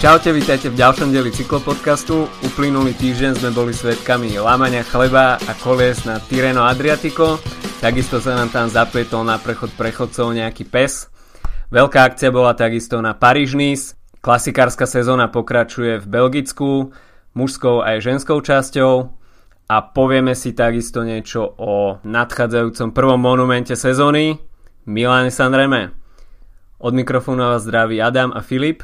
Čaute, vítajte v ďalšom dieli cyklopodcastu. Uplynulý týždeň sme boli svetkami lámania chleba a kolies na Tireno Adriatico. Takisto sa nám tam zapletol na prechod prechodcov nejaký pes. Veľká akcia bola takisto na Paríž. Klasikárska sezóna pokračuje v Belgicku, mužskou aj ženskou časťou a povieme si takisto niečo o nadchádzajúcom prvom monumente sezóny Milane Sanreme. Od mikrofónu vás zdraví Adam a Filip.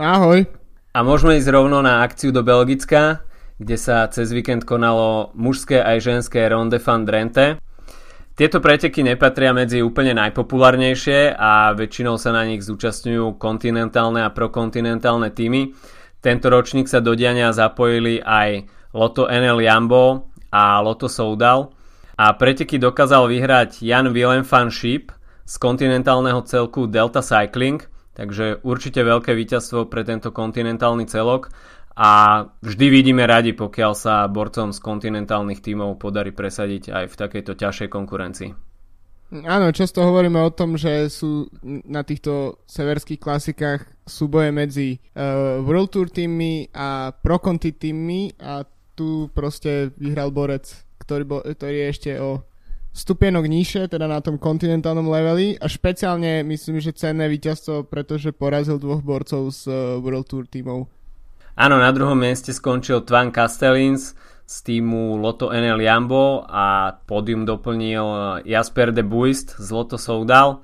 Ahoj. A môžeme ísť rovno na akciu do Belgicka, kde sa cez víkend konalo mužské aj ženské Ronde van Drenthe. Tieto preteky nepatria medzi úplne najpopulárnejšie a väčšinou sa na nich zúčastňujú kontinentálne a prokontinentálne týmy. Tento ročník sa do diania zapojili aj Lotto NL Jambo a Lotto Soudal a preteky dokázal vyhrať Jan Willem van Schip z kontinentálneho celku Delta Cycling – Takže určite veľké víťazstvo pre tento kontinentálny celok a vždy vidíme radi, pokiaľ sa borcom z kontinentálnych tímov podarí presadiť aj v takejto ťažšej konkurencii. Áno, často hovoríme o tom, že sú na týchto severských klasikách súboje medzi uh, World Tour týmmi a Pro Conti týmmi a tu proste vyhral borec, ktorý, bol, ktorý je ešte o stupienok nižšie, teda na tom kontinentálnom leveli a špeciálne myslím, že cenné víťazstvo, pretože porazil dvoch borcov z uh, World Tour tímov. Áno, na druhom mieste skončil Twan Castellins z týmu Lotto NL Jambo a pódium doplnil uh, Jasper de Buist z Lotto Soudal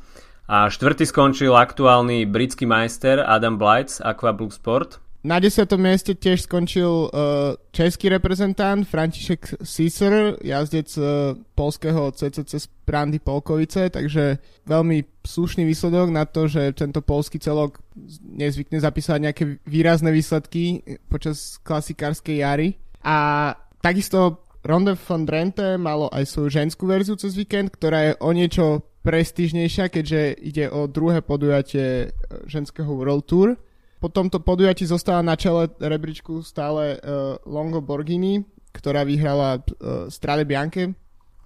a štvrtý skončil aktuálny britský majster Adam Blight z Aqua Blue Sport na desiatom mieste tiež skončil uh, český reprezentant František Sisser, jazdec uh, polského CCC z Brandy Polkovice, takže veľmi slušný výsledok na to, že tento polský celok nezvykne zapísať nejaké výrazné výsledky počas klasikárskej jary. A takisto Ronde von Drenthe malo aj svoju ženskú verziu cez víkend, ktorá je o niečo prestížnejšia, keďže ide o druhé podujatie ženského World Tour po tomto podujatí zostáva na čele rebríčku stále uh, Longo Borghini, ktorá vyhrala uh, Strade Bianche,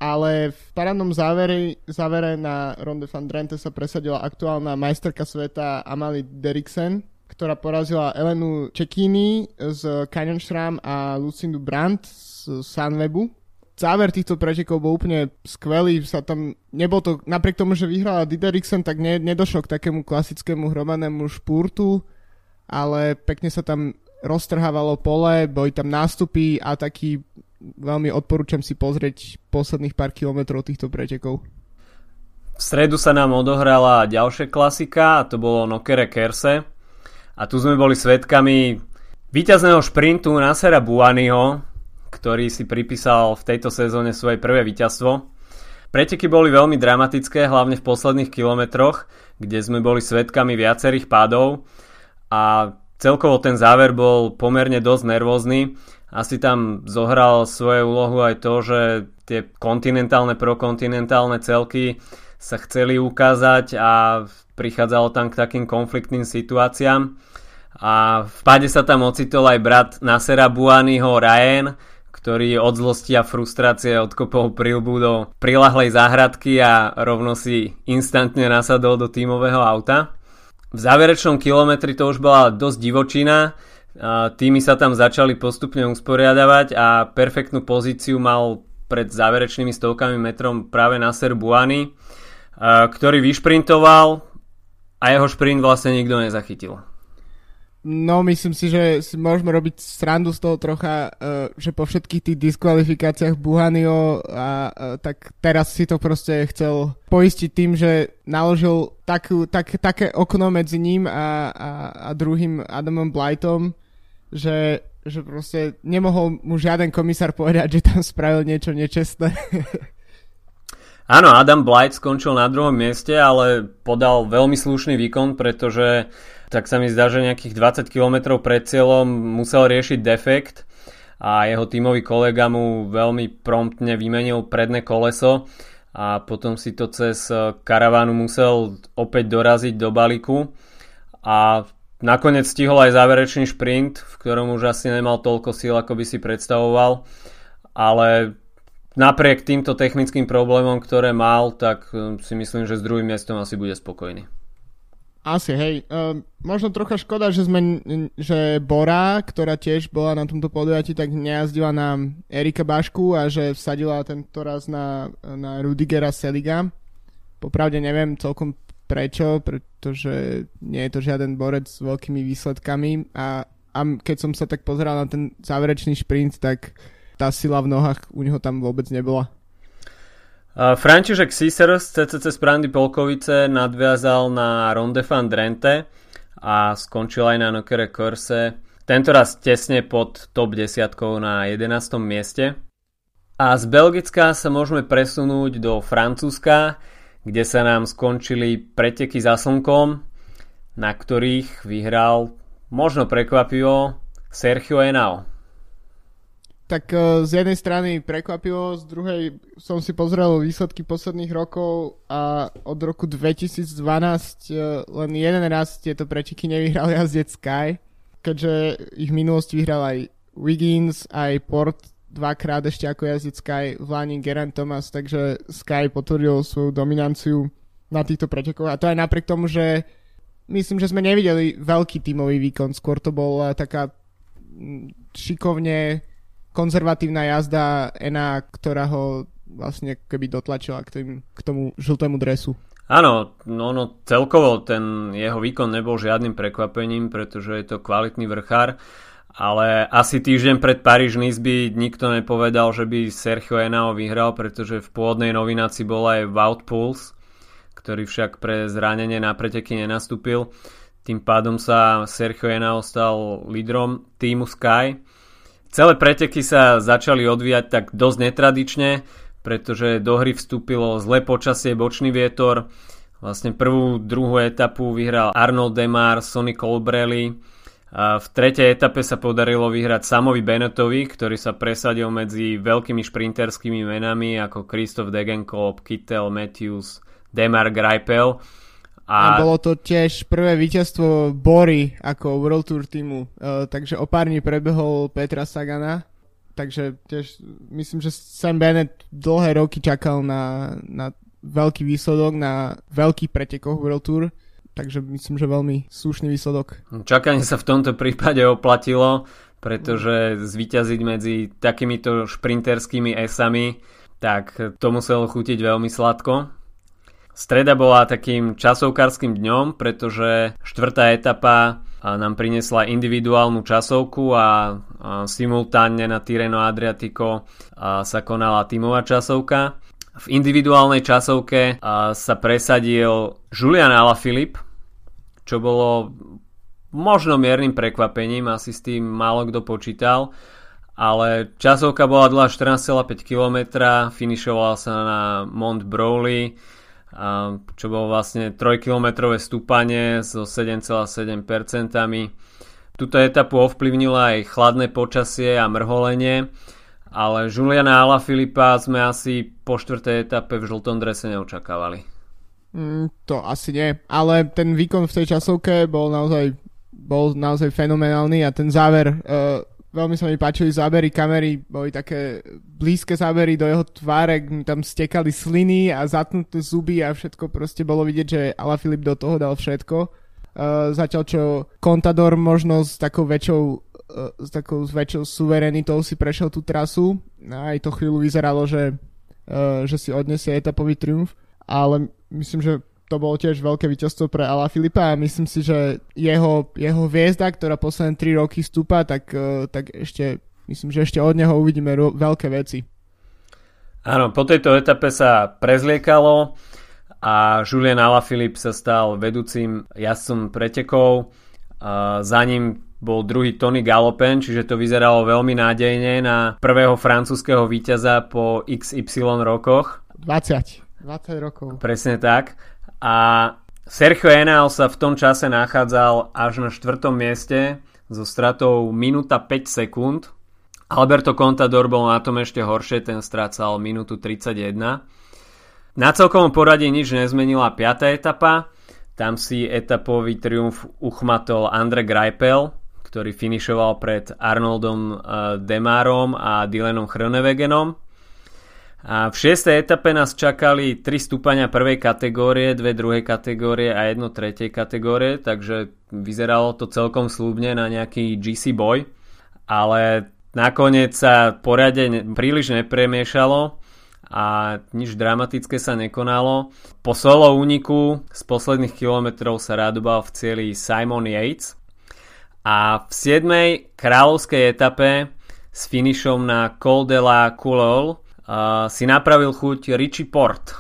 ale v parádnom závere, závere na Ronde van Drenthe sa presadila aktuálna majsterka sveta Amalie Deriksen, ktorá porazila Elenu Čekini z Canyon Shram a Lucindu Brandt z Sunwebu. Záver týchto pretekov bol úplne skvelý, sa tam, nebol to, napriek tomu, že vyhrala Dideriksen, tak ne, nedošlo k takému klasickému hromadnému špurtu, ale pekne sa tam roztrhávalo pole, boli tam nástupy a taký veľmi odporúčam si pozrieť posledných pár kilometrov týchto pretekov. V stredu sa nám odohrala ďalšia klasika a to bolo Nokere Kerse a tu sme boli svetkami víťazného šprintu Nasera Buaniho, ktorý si pripísal v tejto sezóne svoje prvé víťazstvo. Preteky boli veľmi dramatické, hlavne v posledných kilometroch, kde sme boli svetkami viacerých pádov a celkovo ten záver bol pomerne dosť nervózny. Asi tam zohral svoju úlohu aj to, že tie kontinentálne, prokontinentálne celky sa chceli ukázať a prichádzalo tam k takým konfliktným situáciám. A v páde sa tam ocitol aj brat Nasera Buaniho Ryan, ktorý od zlosti a frustrácie odkopol prilbu do prilahlej záhradky a rovno si instantne nasadol do tímového auta. V záverečnom kilometri to už bola dosť divočina, týmy sa tam začali postupne usporiadavať a perfektnú pozíciu mal pred záverečnými stovkami metrom práve Nasser Buany, ktorý vyšprintoval a jeho šprint vlastne nikto nezachytil. No, myslím si, že si môžeme robiť srandu z toho trocha, uh, že po všetkých tých diskvalifikáciách Buhanio a uh, tak teraz si to proste chcel poistiť tým, že naložil takú, tak, také okno medzi ním a, a, a druhým Adamom Blightom, že, že proste nemohol mu žiaden komisár povedať, že tam spravil niečo nečestné. Áno, Adam Blight skončil na druhom mieste, ale podal veľmi slušný výkon, pretože tak sa mi zdá, že nejakých 20 km pred cieľom musel riešiť defekt a jeho tímový kolega mu veľmi promptne vymenil predné koleso a potom si to cez karavánu musel opäť doraziť do balíku a nakoniec stihol aj záverečný šprint, v ktorom už asi nemal toľko síl, ako by si predstavoval, ale napriek týmto technickým problémom, ktoré mal, tak si myslím, že s druhým miestom asi bude spokojný. Asi, hej. Uh, možno trocha škoda, že sme, že Bora, ktorá tiež bola na tomto podujatí, tak nejazdila na Erika Bašku a že vsadila tento raz na, na Rudigera Seliga. Popravde neviem celkom prečo, pretože nie je to žiaden borec s veľkými výsledkami a, a keď som sa tak pozeral na ten záverečný šprint, tak tá sila v nohách u neho tam vôbec nebola. František Cicer z CCC Sprandy Polkovice nadviazal na Ronde van Drenthe a skončil aj na Nokere Corse. Tentoraz tesne pod top 10 na 11. mieste. A z Belgická sa môžeme presunúť do Francúzska, kde sa nám skončili preteky za slnkom, na ktorých vyhral možno prekvapivo Sergio Henao tak uh, z jednej strany prekvapivo, z druhej som si pozrel výsledky posledných rokov a od roku 2012 uh, e, len jeden raz tieto prečiky nevyhral jazdec Sky, keďže ich minulosť vyhral aj Wiggins, aj Port dvakrát ešte ako jazdec Sky v Lani Geraint Thomas, takže Sky potvrdil svoju dominanciu na týchto pretekoch. A to aj napriek tomu, že myslím, že sme nevideli veľký tímový výkon, skôr to bola taká šikovne konzervatívna jazda Ena, ktorá ho vlastne keby dotlačila k, tým, k tomu žltému dresu. Áno, no, no celkovo ten jeho výkon nebol žiadnym prekvapením, pretože je to kvalitný vrchár, ale asi týždeň pred Paríž by nikto nepovedal, že by Sergio Enao vyhral, pretože v pôvodnej novinácii bol aj Wout Puls, ktorý však pre zranenie na preteky nenastúpil. Tým pádom sa Sergio Enao stal lídrom týmu Sky Celé preteky sa začali odvíjať tak dosť netradične, pretože do hry vstúpilo zlé počasie, bočný vietor. Vlastne prvú, druhú etapu vyhral Arnold Demar, Sonny Colbrelli. A v tretej etape sa podarilo vyhrať Samovi Benetovi, ktorý sa presadil medzi veľkými šprinterskými menami ako Christoph Degenkolb, Kittel, Matthews, Demar Greipel a... a bolo to tiež prvé víťazstvo Bory ako World Tour týmu, uh, takže o pár dní prebehol Petra Sagana, takže tiež myslím, že Sam Bennett dlhé roky čakal na, na veľký výsledok, na veľkých pretekoch World Tour, takže myslím, že veľmi slušný výsledok. Čakanie sa v tomto prípade oplatilo, pretože zvíťaziť medzi takýmito šprinterskými esami, tak to muselo chutiť veľmi sladko. Streda bola takým časovkárským dňom, pretože štvrtá etapa nám priniesla individuálnu časovku a simultánne na Tireno Adriatico sa konala tímová časovka. V individuálnej časovke sa presadil Julian Alaphilippe, čo bolo možno miernym prekvapením, asi s tým málo kto počítal, ale časovka bola dlhá 14,5 km, finišovala sa na Mont Browley, čo bolo vlastne 3-kilometrové stúpanie so 7,7%. Tuto etapu ovplyvnila aj chladné počasie a mrholenie, ale Juliana Filipa sme asi po štvrtej etape v žltom drese neočakávali. Mm, to asi nie, ale ten výkon v tej časovke bol naozaj, bol naozaj fenomenálny a ten záver uh, Veľmi sa mi páčili zábery kamery, boli také blízke zábery do jeho tváre, tam stekali sliny a zatnuté zuby a všetko proste bolo vidieť, že Filip do toho dal všetko. Uh, zatiaľ čo Contador možno s takou väčšou uh, s takou väčšou suverenitou si prešiel tú trasu aj to chvíľu vyzeralo, že, uh, že si odnesie etapový triumf, ale myslím, že to bolo tiež veľké víťazstvo pre Ala Filipa a myslím si, že jeho, jeho hviezda, ktorá posledné 3 roky stúpa, tak, e, tak ešte, myslím, že ešte od neho uvidíme ro- veľké veci. Áno, po tejto etape sa prezliekalo a Julian Alaphilippe sa stal vedúcim jazdcom pretekov. A za ním bol druhý Tony Galopen, čiže to vyzeralo veľmi nádejne na prvého francúzského víťaza po XY rokoch. 20. 20 rokov. Presne tak a Sergio Enal sa v tom čase nachádzal až na štvrtom mieste so stratou minúta 5 sekúnd. Alberto Contador bol na tom ešte horšie, ten strácal minútu 31. Na celkovom poradí nič nezmenila 5. etapa. Tam si etapový triumf uchmatol Andre Greipel, ktorý finišoval pred Arnoldom eh, Demarom a Dylanom Chronewegenom. A v šiestej etape nás čakali 3 stúpania prvej kategórie, dve druhej kategórie a jedno tretej kategórie, takže vyzeralo to celkom slúbne na nejaký GC boj, ale nakoniec sa poriadne príliš nepremiešalo a nič dramatické sa nekonalo. Po solo úniku z posledných kilometrov sa radobal v cieli Simon Yates a v 7. kráľovskej etape s finišom na Col de la Coulol uh, si napravil chuť Richie Port.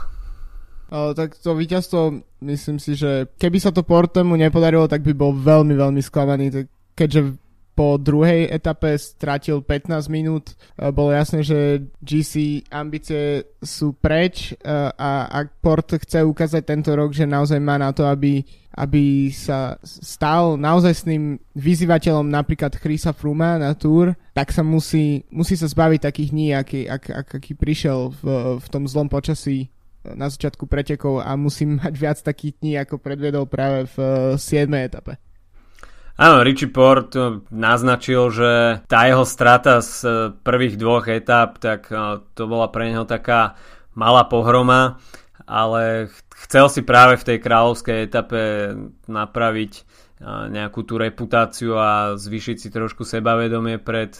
O, tak to víťazstvo, myslím si, že keby sa to Portemu nepodarilo, tak by bol veľmi, veľmi sklamaný, keďže po druhej etape stratil 15 minút. Bolo jasné, že GC ambície sú preč a ak Port chce ukázať tento rok, že naozaj má na to, aby, aby sa stal naozajstným vyzývateľom napríklad Chrisa Fruma na Tour, tak sa musí, musí sa zbaviť takých dní, aký, ak, ak, aký prišiel v, v tom zlom počasí na začiatku pretekov a musí mať viac takých dní, ako predviedol práve v 7. etape. Áno, Richie Port eh, naznačil, že tá jeho strata z eh, prvých dvoch etap, tak eh, to bola pre neho taká malá pohroma, ale chcel si práve v tej kráľovskej etape napraviť nejakú tú reputáciu a zvýšiť si trošku sebavedomie pred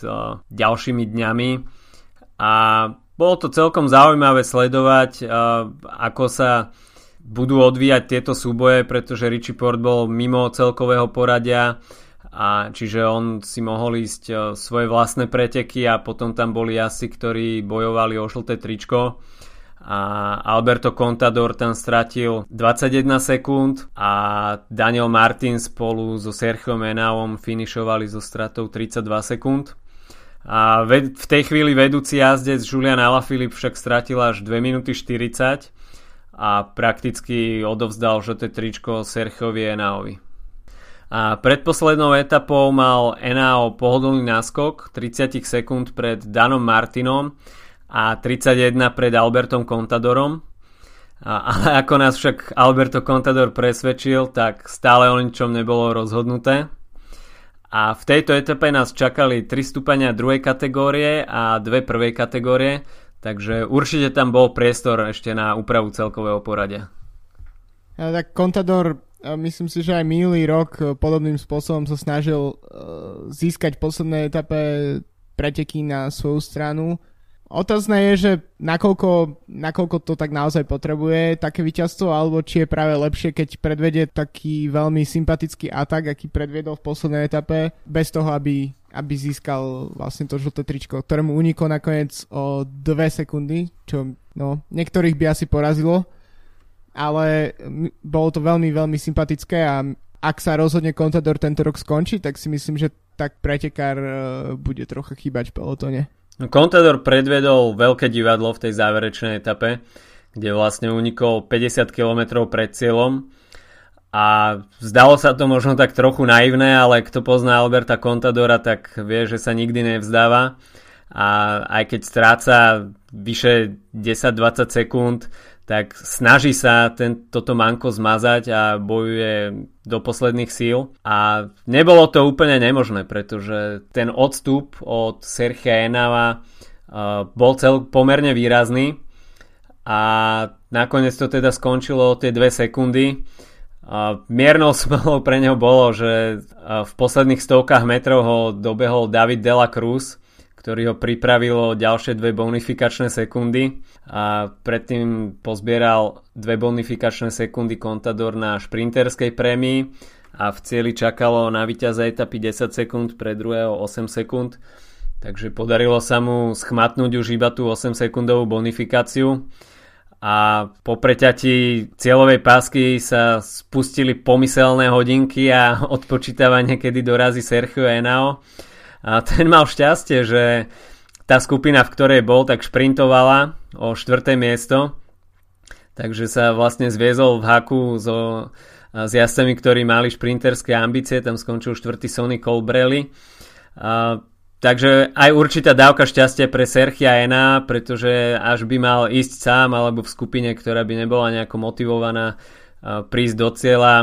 ďalšími dňami. A bolo to celkom zaujímavé sledovať, ako sa budú odvíjať tieto súboje, pretože Richie Port bol mimo celkového poradia a čiže on si mohol ísť e, svoje vlastné preteky a potom tam boli asi, ktorí bojovali o žlté tričko a Alberto Contador tam stratil 21 sekúnd a Daniel Martin spolu so Sergio Menavom finišovali so stratou 32 sekúnd. A v tej chvíli vedúci jazdec Julian Alaphilippe však stratil až 2 minúty 40 a prakticky odovzdal žlté tričko Serchovi Enaovi. A predposlednou etapou mal Enao pohodlný náskok 30 sekúnd pred Danom Martinom a 31 pred Albertom Contadorom. A, ale ako nás však Alberto Contador presvedčil, tak stále o ničom nebolo rozhodnuté. A v tejto etape nás čakali 3 stúpania druhej kategórie a dve prvej kategórie, Takže určite tam bol priestor ešte na úpravu celkového poradia. Ja, tak Contador, myslím si, že aj minulý rok e, podobným spôsobom sa snažil uh, získať v poslednej etape preteky na svoju stranu. Otázne je, že nakoľko, nakoľko to tak naozaj potrebuje také víťazstvo, alebo či je práve lepšie, keď predvedie taký veľmi sympatický atak, aký predviedol v poslednej etape, bez toho, aby aby získal vlastne to žlté tričko, ktorému uniklo nakoniec o dve sekundy, čo no, niektorých by asi porazilo, ale bolo to veľmi, veľmi sympatické a ak sa rozhodne Contador tento rok skončí, tak si myslím, že tak pretekár uh, bude trocha chýbať v pelotone. No, Contador predvedol veľké divadlo v tej záverečnej etape, kde vlastne unikol 50 km pred cieľom a zdalo sa to možno tak trochu naivné, ale kto pozná Alberta Contadora, tak vie, že sa nikdy nevzdáva. A aj keď stráca vyše 10-20 sekúnd, tak snaží sa ten, toto manko zmazať a bojuje do posledných síl. A nebolo to úplne nemožné, pretože ten odstup od Sergia Enava uh, bol cel pomerne výrazný a nakoniec to teda skončilo o tie 2 sekundy a miernou smolou pre neho bolo, že v posledných stovkách metrov ho dobehol David Dela Cruz, ktorý ho pripravilo ďalšie dve bonifikačné sekundy a predtým pozbieral dve bonifikačné sekundy Contador na šprinterskej prémii a v cieli čakalo na víťaza etapy 10 sekúnd, pre druhého 8 sekúnd. Takže podarilo sa mu schmatnúť už iba tú 8 sekundovú bonifikáciu a po preťati cieľovej pásky sa spustili pomyselné hodinky a odpočítavanie, kedy dorazí Sergio Enao. A ten mal šťastie, že tá skupina, v ktorej bol, tak šprintovala o štvrté miesto, takže sa vlastne zviezol v haku so, s jazdcami, ktorí mali šprinterské ambície, tam skončil štvrtý Sonny Colbrelli. A Takže aj určitá dávka šťastia pre Serchia Ena, pretože až by mal ísť sám alebo v skupine, ktorá by nebola nejako motivovaná prísť do cieľa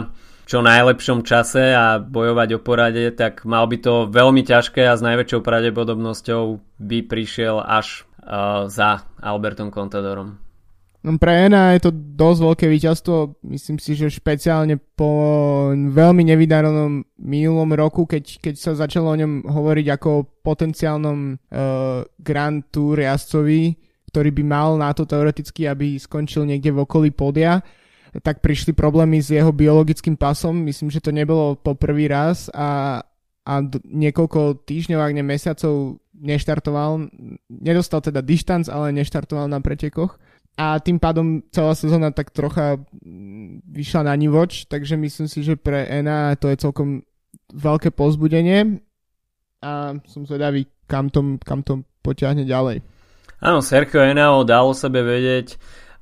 čo najlepšom čase a bojovať o porade, tak mal by to veľmi ťažké a s najväčšou pravdepodobnosťou by prišiel až za Albertom Contadorom. No pre Ena je to dosť veľké víťazstvo, myslím si, že špeciálne po veľmi nevydarenom minulom roku, keď, keď sa začalo o ňom hovoriť ako o potenciálnom uh, Grand Tour jazdcovi, ktorý by mal na to teoreticky, aby skončil niekde v okolí podia, tak prišli problémy s jeho biologickým pasom. Myslím, že to nebolo po prvý raz a, a niekoľko týždňov, ak ne mesiacov neštartoval, nedostal teda dištanc, ale neštartoval na pretekoch a tým pádom celá sezóna tak trocha vyšla na nivoč, takže myslím si, že pre Ena to je celkom veľké pozbudenie a som zvedavý, kam to, kam to potiahne ďalej. Áno, Sergio Enao dal sebe vedieť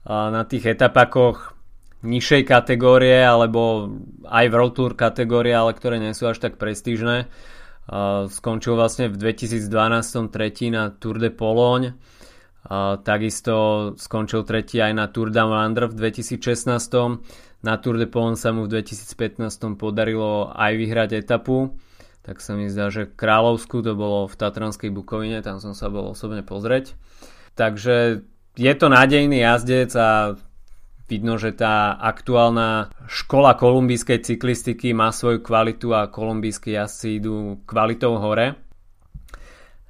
na tých etapakoch nižšej kategórie alebo aj v World Tour kategórie, ale ktoré nie sú až tak prestížne. Skončil vlastne v 2012 tretí na Tour de Pologne takisto skončil tretí aj na Tour Down Under v 2016. Na Tour de Pont sa mu v 2015 podarilo aj vyhrať etapu. Tak sa mi zdá, že Kráľovsku to bolo v Tatranskej Bukovine, tam som sa bol osobne pozrieť. Takže je to nádejný jazdec a vidno, že tá aktuálna škola kolumbijskej cyklistiky má svoju kvalitu a kolumbijskí jazdci idú kvalitou hore.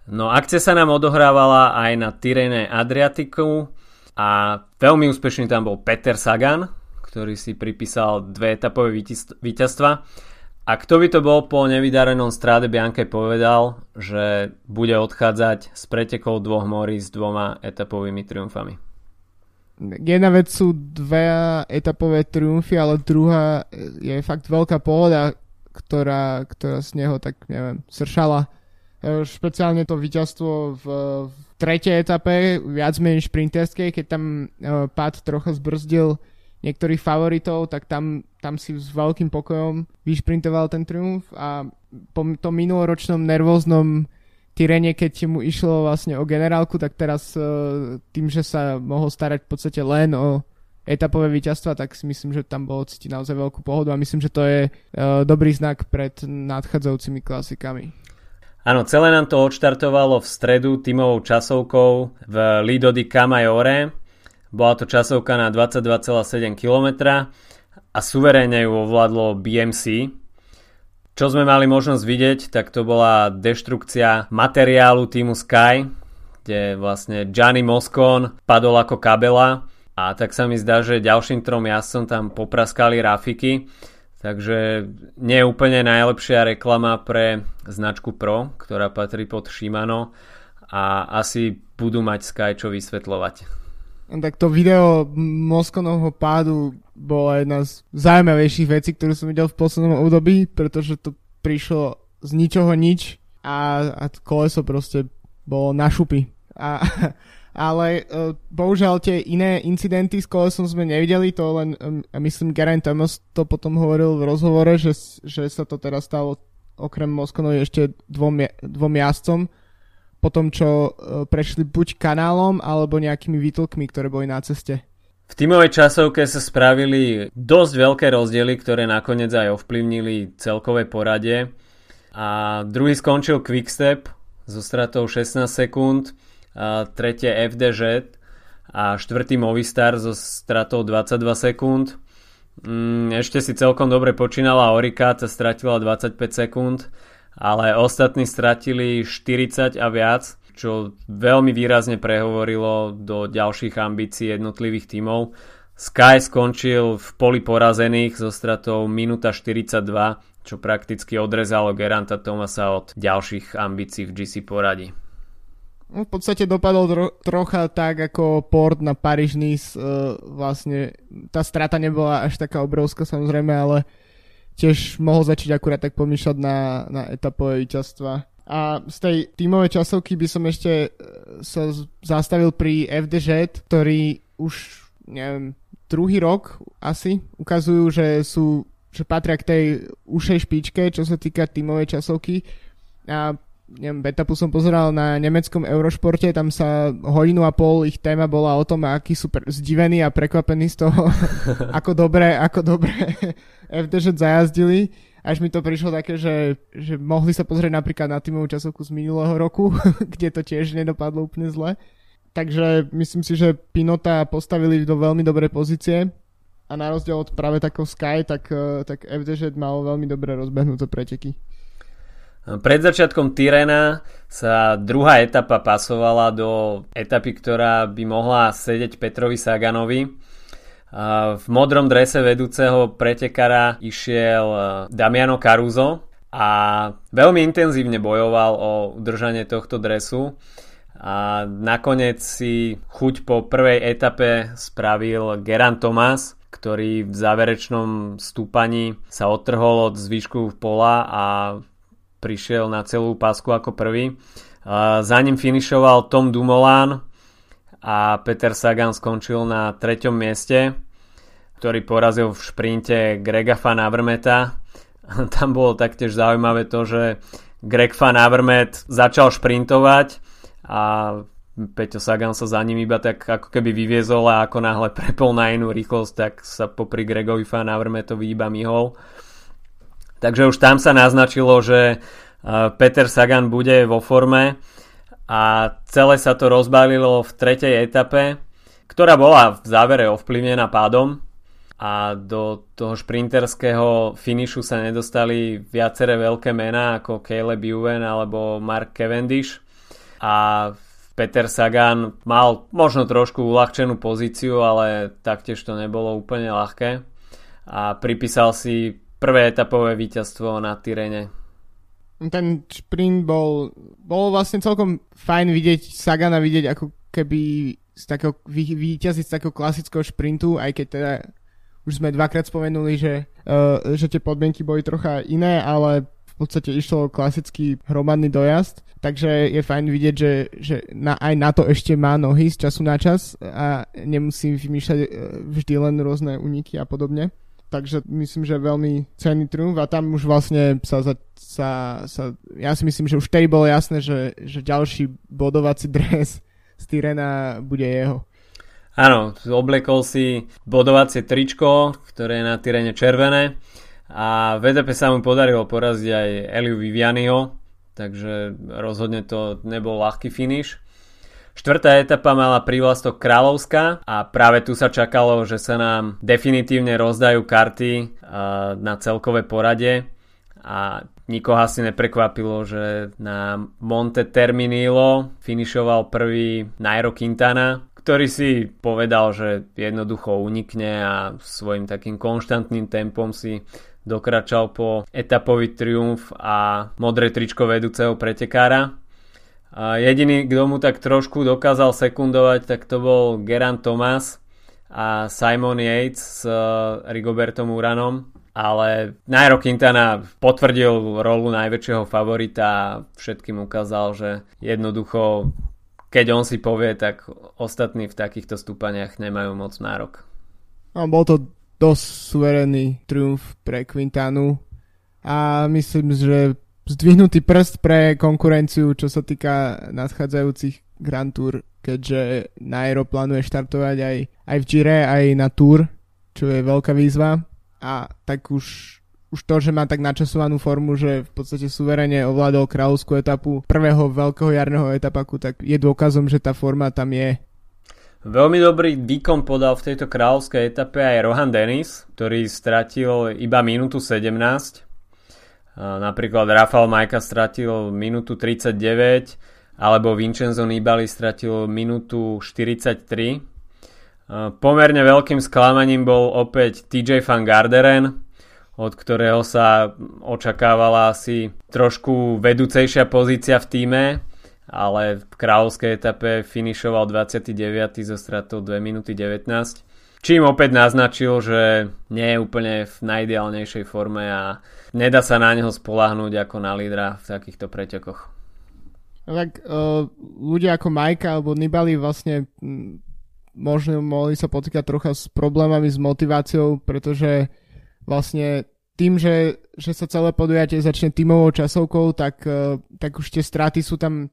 No akcia sa nám odohrávala aj na Tyrene Adriatiku a veľmi úspešný tam bol Peter Sagan, ktorý si pripísal dve etapové víťazstva. A kto by to bol po nevydarenom stráde Bianke povedal, že bude odchádzať z pretekov dvoch morí s dvoma etapovými triumfami. Jedna vec sú dve etapové triumfy, ale druhá je fakt veľká pohoda, ktorá, ktorá z neho tak neviem, sršala špeciálne to víťazstvo v, v tretej etape, viac menej šprinterskej, keď tam uh, Pat trocha zbrzdil niektorých favoritov, tak tam, tam si s veľkým pokojom vyšprintoval ten triumf a po tom minuloročnom nervóznom Tyrene, keď mu išlo vlastne o generálku, tak teraz uh, tým, že sa mohol starať v podstate len o etapové víťazstva, tak si myslím, že tam bolo cítiť naozaj veľkú pohodu a myslím, že to je dobrý znak pred nadchádzajúcimi klasikami. Áno, celé nám to odštartovalo v stredu tímovou časovkou v Lido di Camaiore. Bola to časovka na 22,7 km a suverénne ju ovládlo BMC. Čo sme mali možnosť vidieť, tak to bola deštrukcia materiálu týmu Sky, kde vlastne Gianni Moscon padol ako kabela a tak sa mi zdá, že ďalším trom jazdcom tam popraskali Rafiky. Takže nie je úplne najlepšia reklama pre značku Pro, ktorá patrí pod Shimano a asi budú mať Sky čo vysvetľovať. Tak to video Moskonovho pádu bola jedna z zaujímavejších vecí, ktorú som videl v poslednom období, pretože to prišlo z ničoho nič a, a koleso proste bolo na šupy. A, ale uh, bohužiaľ tie iné incidenty s kolesom sme nevideli, to len, um, myslím, Geraint Thomas to potom hovoril v rozhovore, že, že sa to teraz stalo okrem Moskonov ešte dvom, dvom jazdcom, po tom, čo uh, prešli buď kanálom, alebo nejakými výtlkmi, ktoré boli na ceste. V tímovej časovke sa spravili dosť veľké rozdiely, ktoré nakoniec aj ovplyvnili celkové poradie. A druhý skončil Quickstep so stratou 16 sekúnd tretie FDŽ a štvrtý Movistar so stratou 22 sekúnd. Mm, ešte si celkom dobre počínala Orika, tá stratila 25 sekúnd, ale ostatní stratili 40 a viac, čo veľmi výrazne prehovorilo do ďalších ambícií jednotlivých tímov. Sky skončil v poli porazených so stratou minúta 42, čo prakticky odrezalo Geranta Tomasa od ďalších ambícií v GC poradí. No, v podstate dopadol tro, trocha tak ako port na Paríž Nice. Uh, vlastne tá strata nebola až taká obrovská samozrejme, ale tiež mohol začať akurát tak pomýšľať na, na etapové víťazstva. A z tej tímovej časovky by som ešte e, sa zastavil pri FDŽ, ktorý už, neviem, druhý rok asi ukazujú, že sú že patria k tej ušej špičke, čo sa týka tímovej časovky. A neviem, etapu som pozeral na nemeckom Eurošporte, tam sa hodinu a pol ich téma bola o tom, aký sú zdivení a prekvapení z toho, ako dobre, ako dobre FDŽ zajazdili. Až mi to prišlo také, že, že mohli sa pozrieť napríklad na týmovú časovku z minulého roku, kde to tiež nedopadlo úplne zle. takže myslím si, že Pinota postavili do veľmi dobrej pozície a na rozdiel od práve takého Sky, tak, e, tak FDŽ mal veľmi dobre rozbehnuté preteky. Pred začiatkom Tyrena sa druhá etapa pasovala do etapy, ktorá by mohla sedieť Petrovi Saganovi. V modrom drese vedúceho pretekara išiel e, Damiano Caruso a veľmi intenzívne bojoval o udržanie tohto dresu a nakoniec si chuť po prvej etape spravil Geran Thomas, ktorý v záverečnom stúpaní sa odtrhol od zvyšku pola a prišiel na celú pásku ako prvý. Za ním finišoval Tom Dumoulin a Peter Sagan skončil na treťom mieste, ktorý porazil v šprinte Grega Van Avermeta. Tam bolo taktiež zaujímavé to, že Greg Van Avermet začal šprintovať a Peťo Sagan sa za ním iba tak ako keby vyviezol a ako náhle prepol na inú rýchlosť, tak sa popri Gregovi Van Avermetovi iba myhol. Takže už tam sa naznačilo, že e, Peter Sagan bude vo forme a celé sa to rozbalilo v tretej etape, ktorá bola v závere ovplyvnená pádom a do toho šprinterského finišu sa nedostali viaceré veľké mená ako Caleb Ewan alebo Mark Cavendish. A Peter Sagan mal možno trošku uľahčenú pozíciu, ale taktiež to nebolo úplne ľahké. A pripísal si prvé etapové víťazstvo na Tyrene. Ten sprint bol, bol vlastne celkom fajn vidieť Sagana vidieť ako keby z takého, víťaziť z takého klasického šprintu, aj keď teda už sme dvakrát spomenuli, že, uh, že tie podmienky boli trocha iné, ale v podstate išlo klasický hromadný dojazd, takže je fajn vidieť, že, že na, aj na to ešte má nohy z času na čas a nemusím vymýšľať uh, vždy len rôzne uniky a podobne takže myslím, že veľmi cenný triumf a tam už vlastne sa, sa, sa, sa ja si myslím, že už tej bolo jasné, že, že ďalší bodovací dres z Tyrena bude jeho. Áno, oblekol si bodovacie tričko, ktoré je na Tyrene červené a v ETP sa mu podarilo poraziť aj Eliu Vivianiho, takže rozhodne to nebol ľahký finish. Štvrtá etapa mala prívlastok Kráľovská a práve tu sa čakalo, že sa nám definitívne rozdajú karty na celkové porade a nikoho asi neprekvapilo, že na Monte Terminilo finišoval prvý Nairo Quintana, ktorý si povedal, že jednoducho unikne a svojim takým konštantným tempom si dokračal po etapový triumf a modré tričko vedúceho pretekára. A jediný, kto mu tak trošku dokázal sekundovať, tak to bol Geran Thomas a Simon Yates s uh, Rigobertom Uranom, ale Nairo Quintana potvrdil rolu najväčšieho favorita a všetkým ukázal, že jednoducho keď on si povie, tak ostatní v takýchto stúpaniach nemajú moc nárok. No, bol to dosť suverénny triumf pre Quintanu a myslím, že zdvihnutý prst pre konkurenciu, čo sa týka nadchádzajúcich Grand Tour, keďže Nairo plánuje štartovať aj, aj v Gire, aj na Tour, čo je veľká výzva a tak už už to, že má tak načasovanú formu, že v podstate suverene ovládol kráľovskú etapu prvého veľkého jarného etapaku, tak je dôkazom, že tá forma tam je. Veľmi dobrý výkon podal v tejto kráľovskej etape aj Rohan Dennis, ktorý stratil iba minútu 17 Napríklad Rafael Majka stratil minútu 39 alebo Vincenzo Nibali stratil minútu 43. Pomerne veľkým sklamaním bol opäť TJ van Garderen, od ktorého sa očakávala asi trošku vedúcejšia pozícia v týme, ale v kráľovskej etape finišoval 29. zo stratou 2 minúty 19 čím opäť naznačil, že nie je úplne v najideálnejšej forme a nedá sa na neho spolahnúť ako na lídra v takýchto pretekoch. Tak uh, ľudia ako Majka alebo Nibali vlastne m, možno mohli sa potýkať trocha s problémami s motiváciou, pretože vlastne tým, že, že sa celé podujatie začne tímovou časovkou, tak, uh, tak už tie straty sú tam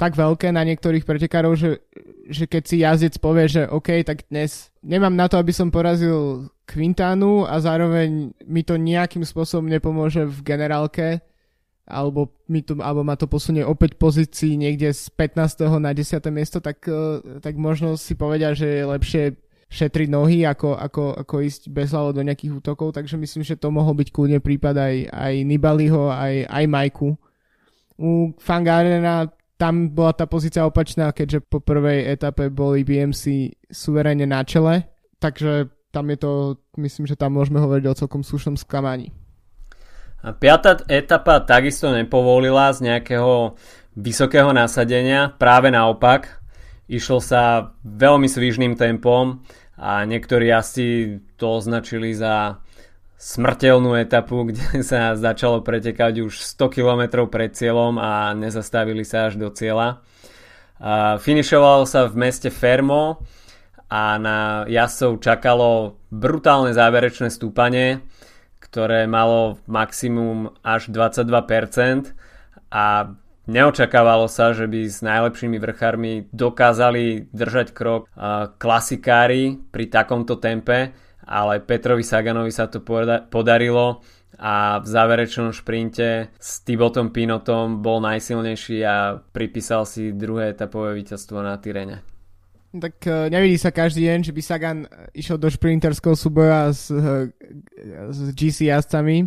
tak veľké na niektorých pretekárov, že, že keď si jazdec povie, že OK, tak dnes nemám na to, aby som porazil Quintánu a zároveň mi to nejakým spôsobom nepomôže v generálke alebo, mi to, alebo ma to posunie opäť pozícii niekde z 15. na 10. miesto, tak, e, tak možno si povedia, že je lepšie šetriť nohy, ako, ako, ako ísť bezhlavo do nejakých útokov, takže myslím, že to mohol byť kľudne prípad aj, aj Nibaliho, aj, aj Majku. U Fangarena tam bola tá pozícia opačná, keďže po prvej etape boli BMC suverene na čele, takže tam je to, myslím, že tam môžeme hovoriť o celkom slušnom sklamaní. Piatá etapa takisto nepovolila z nejakého vysokého nasadenia, práve naopak. Išlo sa veľmi svižným tempom a niektorí asi to označili za smrteľnú etapu, kde sa začalo pretekať už 100 km pred cieľom a nezastavili sa až do cieľa. A finišovalo sa v meste Fermo a na jazdcov čakalo brutálne záverečné stúpanie, ktoré malo maximum až 22% a neočakávalo sa, že by s najlepšími vrchármi dokázali držať krok klasikári pri takomto tempe, ale Petrovi Saganovi sa to podarilo a v záverečnom šprinte s Tibotom Pinotom bol najsilnejší a pripísal si druhé etapové víťazstvo na Tyrene. Tak uh, nevidí sa každý deň, že by Sagan išiel do šprinterského súboja s, uh, s GC jazdcami.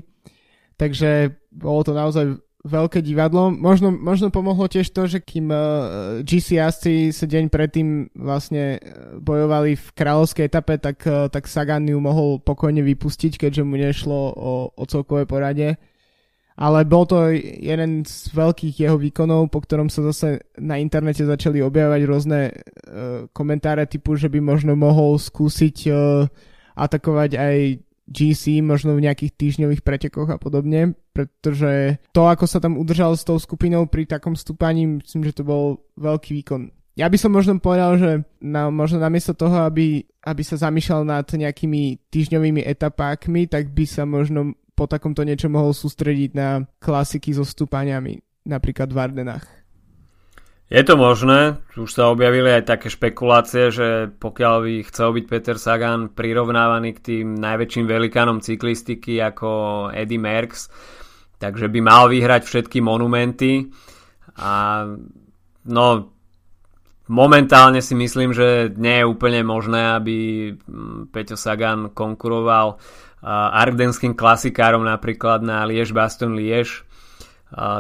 Takže bolo to naozaj veľké divadlo. Možno, možno pomohlo tiež to, že kým uh, GC jazdci sa deň predtým vlastne bojovali v kráľovskej etape, tak, uh, tak Sagan ju mohol pokojne vypustiť, keďže mu nešlo o, o celkové poradie ale bol to jeden z veľkých jeho výkonov, po ktorom sa zase na internete začali objavovať rôzne uh, komentáre typu, že by možno mohol skúsiť uh, atakovať aj GC, možno v nejakých týždňových pretekoch a podobne, pretože to, ako sa tam udržal s tou skupinou pri takom stúpaní, myslím, že to bol veľký výkon. Ja by som možno povedal, že na, možno namiesto toho, aby, aby sa zamýšľal nad nejakými týždňovými etapákmi, tak by sa možno po takomto niečo mohol sústrediť na klasiky so stúpaniami, napríklad v Ardenách. Je to možné, už sa objavili aj také špekulácie, že pokiaľ by chcel byť Peter Sagan prirovnávaný k tým najväčším velikánom cyklistiky ako Eddie Merckx, takže by mal vyhrať všetky monumenty a no momentálne si myslím, že nie je úplne možné, aby mm, Peťo Sagan konkuroval ardenským klasikárom napríklad na Liež Baston Liež.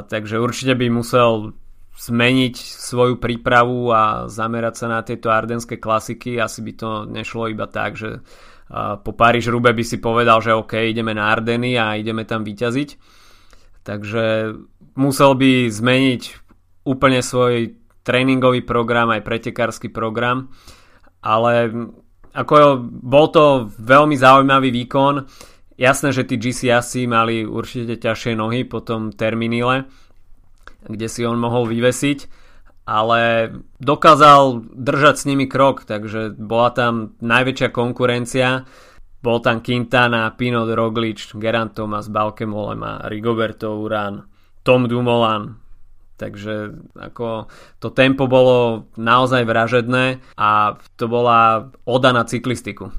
Takže určite by musel zmeniť svoju prípravu a zamerať sa na tieto ardenské klasiky. Asi by to nešlo iba tak, že po Paríž Rube by si povedal, že OK, ideme na Ardeny a ideme tam vyťaziť. Takže musel by zmeniť úplne svoj tréningový program, aj pretekársky program, ale ako bol to veľmi zaujímavý výkon. Jasné, že tí GC asi mali určite ťažšie nohy po tom terminile, kde si on mohol vyvesiť, ale dokázal držať s nimi krok, takže bola tam najväčšia konkurencia. Bol tam Quintana, Pinot Roglič, Gerant Thomas, Balkemolem a Rigoberto Uran, Tom Dumoulin, Takže ako to tempo bolo naozaj vražedné a to bola oda na cyklistiku.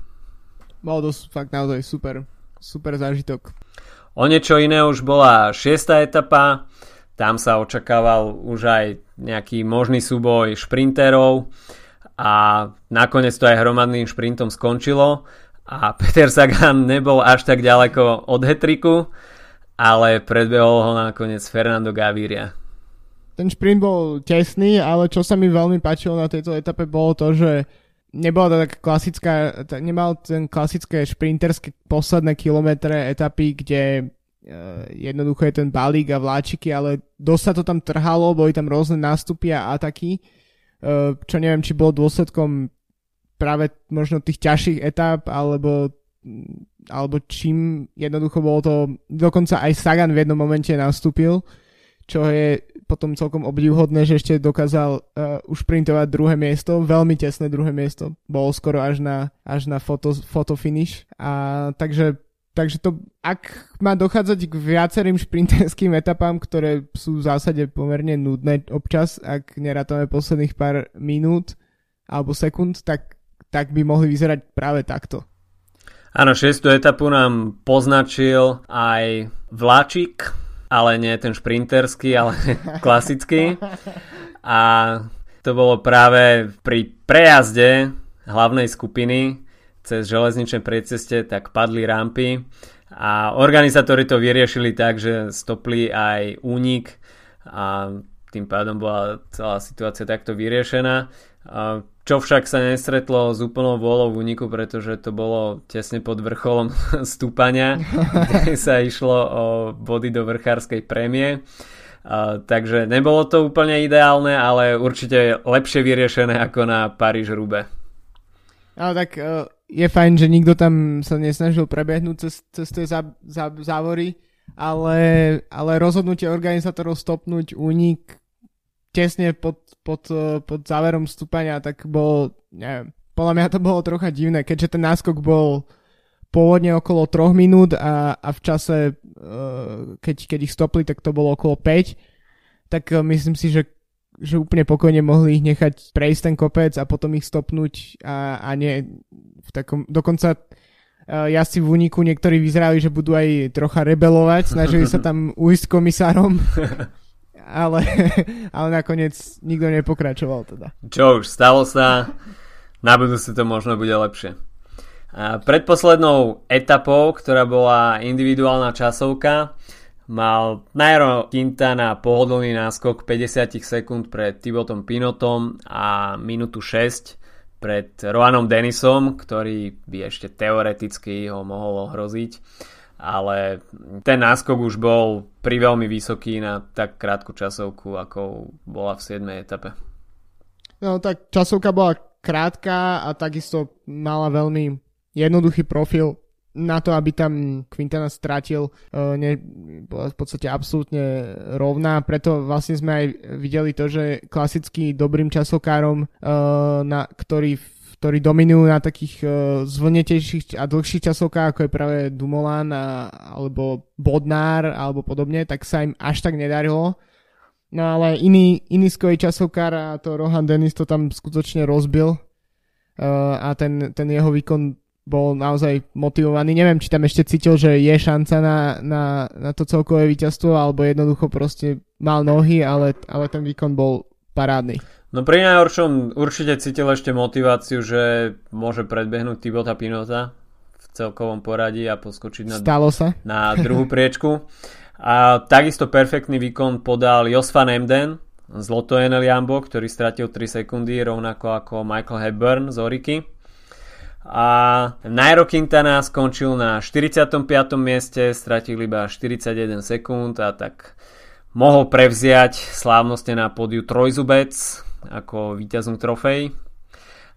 Bolo to fakt naozaj super, super zážitok. O niečo iné už bola šiesta etapa, tam sa očakával už aj nejaký možný súboj šprinterov a nakoniec to aj hromadným šprintom skončilo a Peter Sagan nebol až tak ďaleko od hetriku, ale predbehol ho nakoniec Fernando Gaviria. Ten šprint bol tesný, ale čo sa mi veľmi páčilo na tejto etape bolo to, že nebola to taká klasická, nemal ten klasické šprinterské posledné kilometre etapy, kde jednoducho je ten balík a vláčiky, ale dosť sa to tam trhalo, boli tam rôzne nástupy a ataky, uh, čo neviem, či bolo dôsledkom práve možno tých ťažších etap, alebo alebo čím jednoducho bolo to, dokonca aj Sagan v jednom momente nastúpil, čo je potom celkom obdivhodné, že ešte dokázal uh, už druhé miesto, veľmi tesné druhé miesto, bolo skoro až na, až na foto, foto finish. A takže, takže to, ak má dochádzať k viacerým šprinterským etapám, ktoré sú v zásade pomerne nudné občas, ak nerátame posledných pár minút alebo sekúnd, tak, tak by mohli vyzerať práve takto. Áno, šestú etapu nám poznačil aj Vláčik, ale nie ten šprinterský, ale klasický. A to bolo práve pri prejazde hlavnej skupiny cez železničné prieceste, tak padli rampy a organizátori to vyriešili tak, že stopli aj únik a tým pádom bola celá situácia takto vyriešená. Čo však sa nestretlo s úplnou vôľou v úniku, pretože to bolo tesne pod vrcholom stúpania, kde sa išlo o body do vrchárskej prémie. Uh, takže nebolo to úplne ideálne, ale určite lepšie vyriešené ako na Paríž-Rube. No tak uh, je fajn, že nikto tam sa nesnažil prebehnúť cez, cez tie zá, zá, závory, ale, ale rozhodnutie organizátorov stopnúť únik tesne pod, pod, pod záverom stúpania, tak bolo, neviem, podľa mňa to bolo trocha divné, keďže ten náskok bol pôvodne okolo 3 minút a, a v čase, uh, keď, keď ich stopli, tak to bolo okolo 5, tak uh, myslím si, že, že úplne pokojne mohli ich nechať prejsť ten kopec a potom ich stopnúť a, a nie v takom, dokonca uh, si v úniku niektorí vyzerali, že budú aj trocha rebelovať, snažili sa tam ujsť komisárom. ale, ale nakoniec nikto nepokračoval teda. Čo už, stalo sa, na budúce to možno bude lepšie. A predposlednou etapou, ktorá bola individuálna časovka, mal Nairo Quintana pohodlný náskok 50 sekúnd pred Thibotom Pinotom a minútu 6 pred Roanom Denisom, ktorý by ešte teoreticky ho mohol ohroziť. Ale ten náskok už bol pri veľmi vysoký na tak krátku časovku, ako bola v 7. etape. No tak časovka bola krátka a takisto mala veľmi jednoduchý profil na to, aby tam Quintana stratil, uh, ne, v podstate absolútne rovná, preto vlastne sme aj videli to, že klasický dobrým časokárom, uh, na, ktorý ktorí dominujú na takých uh, zvlnetejších a dlhších časovkách, ako je práve Dumoulin a, alebo Bodnár alebo podobne, tak sa im až tak nedarilo. No ale iný, iný skojý časovkár a to Rohan Dennis to tam skutočne rozbil uh, a ten, ten jeho výkon bol naozaj motivovaný. Neviem, či tam ešte cítil, že je šanca na, na, na to celkové víťazstvo, alebo jednoducho proste mal nohy, ale, ale ten výkon bol parádny. No pri najhoršom určite cítil ešte motiváciu, že môže predbehnúť Tibota Pinota v celkovom poradí a poskočiť na, Stalo sa. na druhú priečku. A takisto perfektný výkon podal Josvan Emden z Lotto Jambo, ktorý stratil 3 sekundy, rovnako ako Michael Hepburn z Oriky a Nairo Quintana skončil na 45. mieste, stratil iba 41 sekúnd a tak mohol prevziať slávnostne na podiu trojzubec ako víťaznú trofej.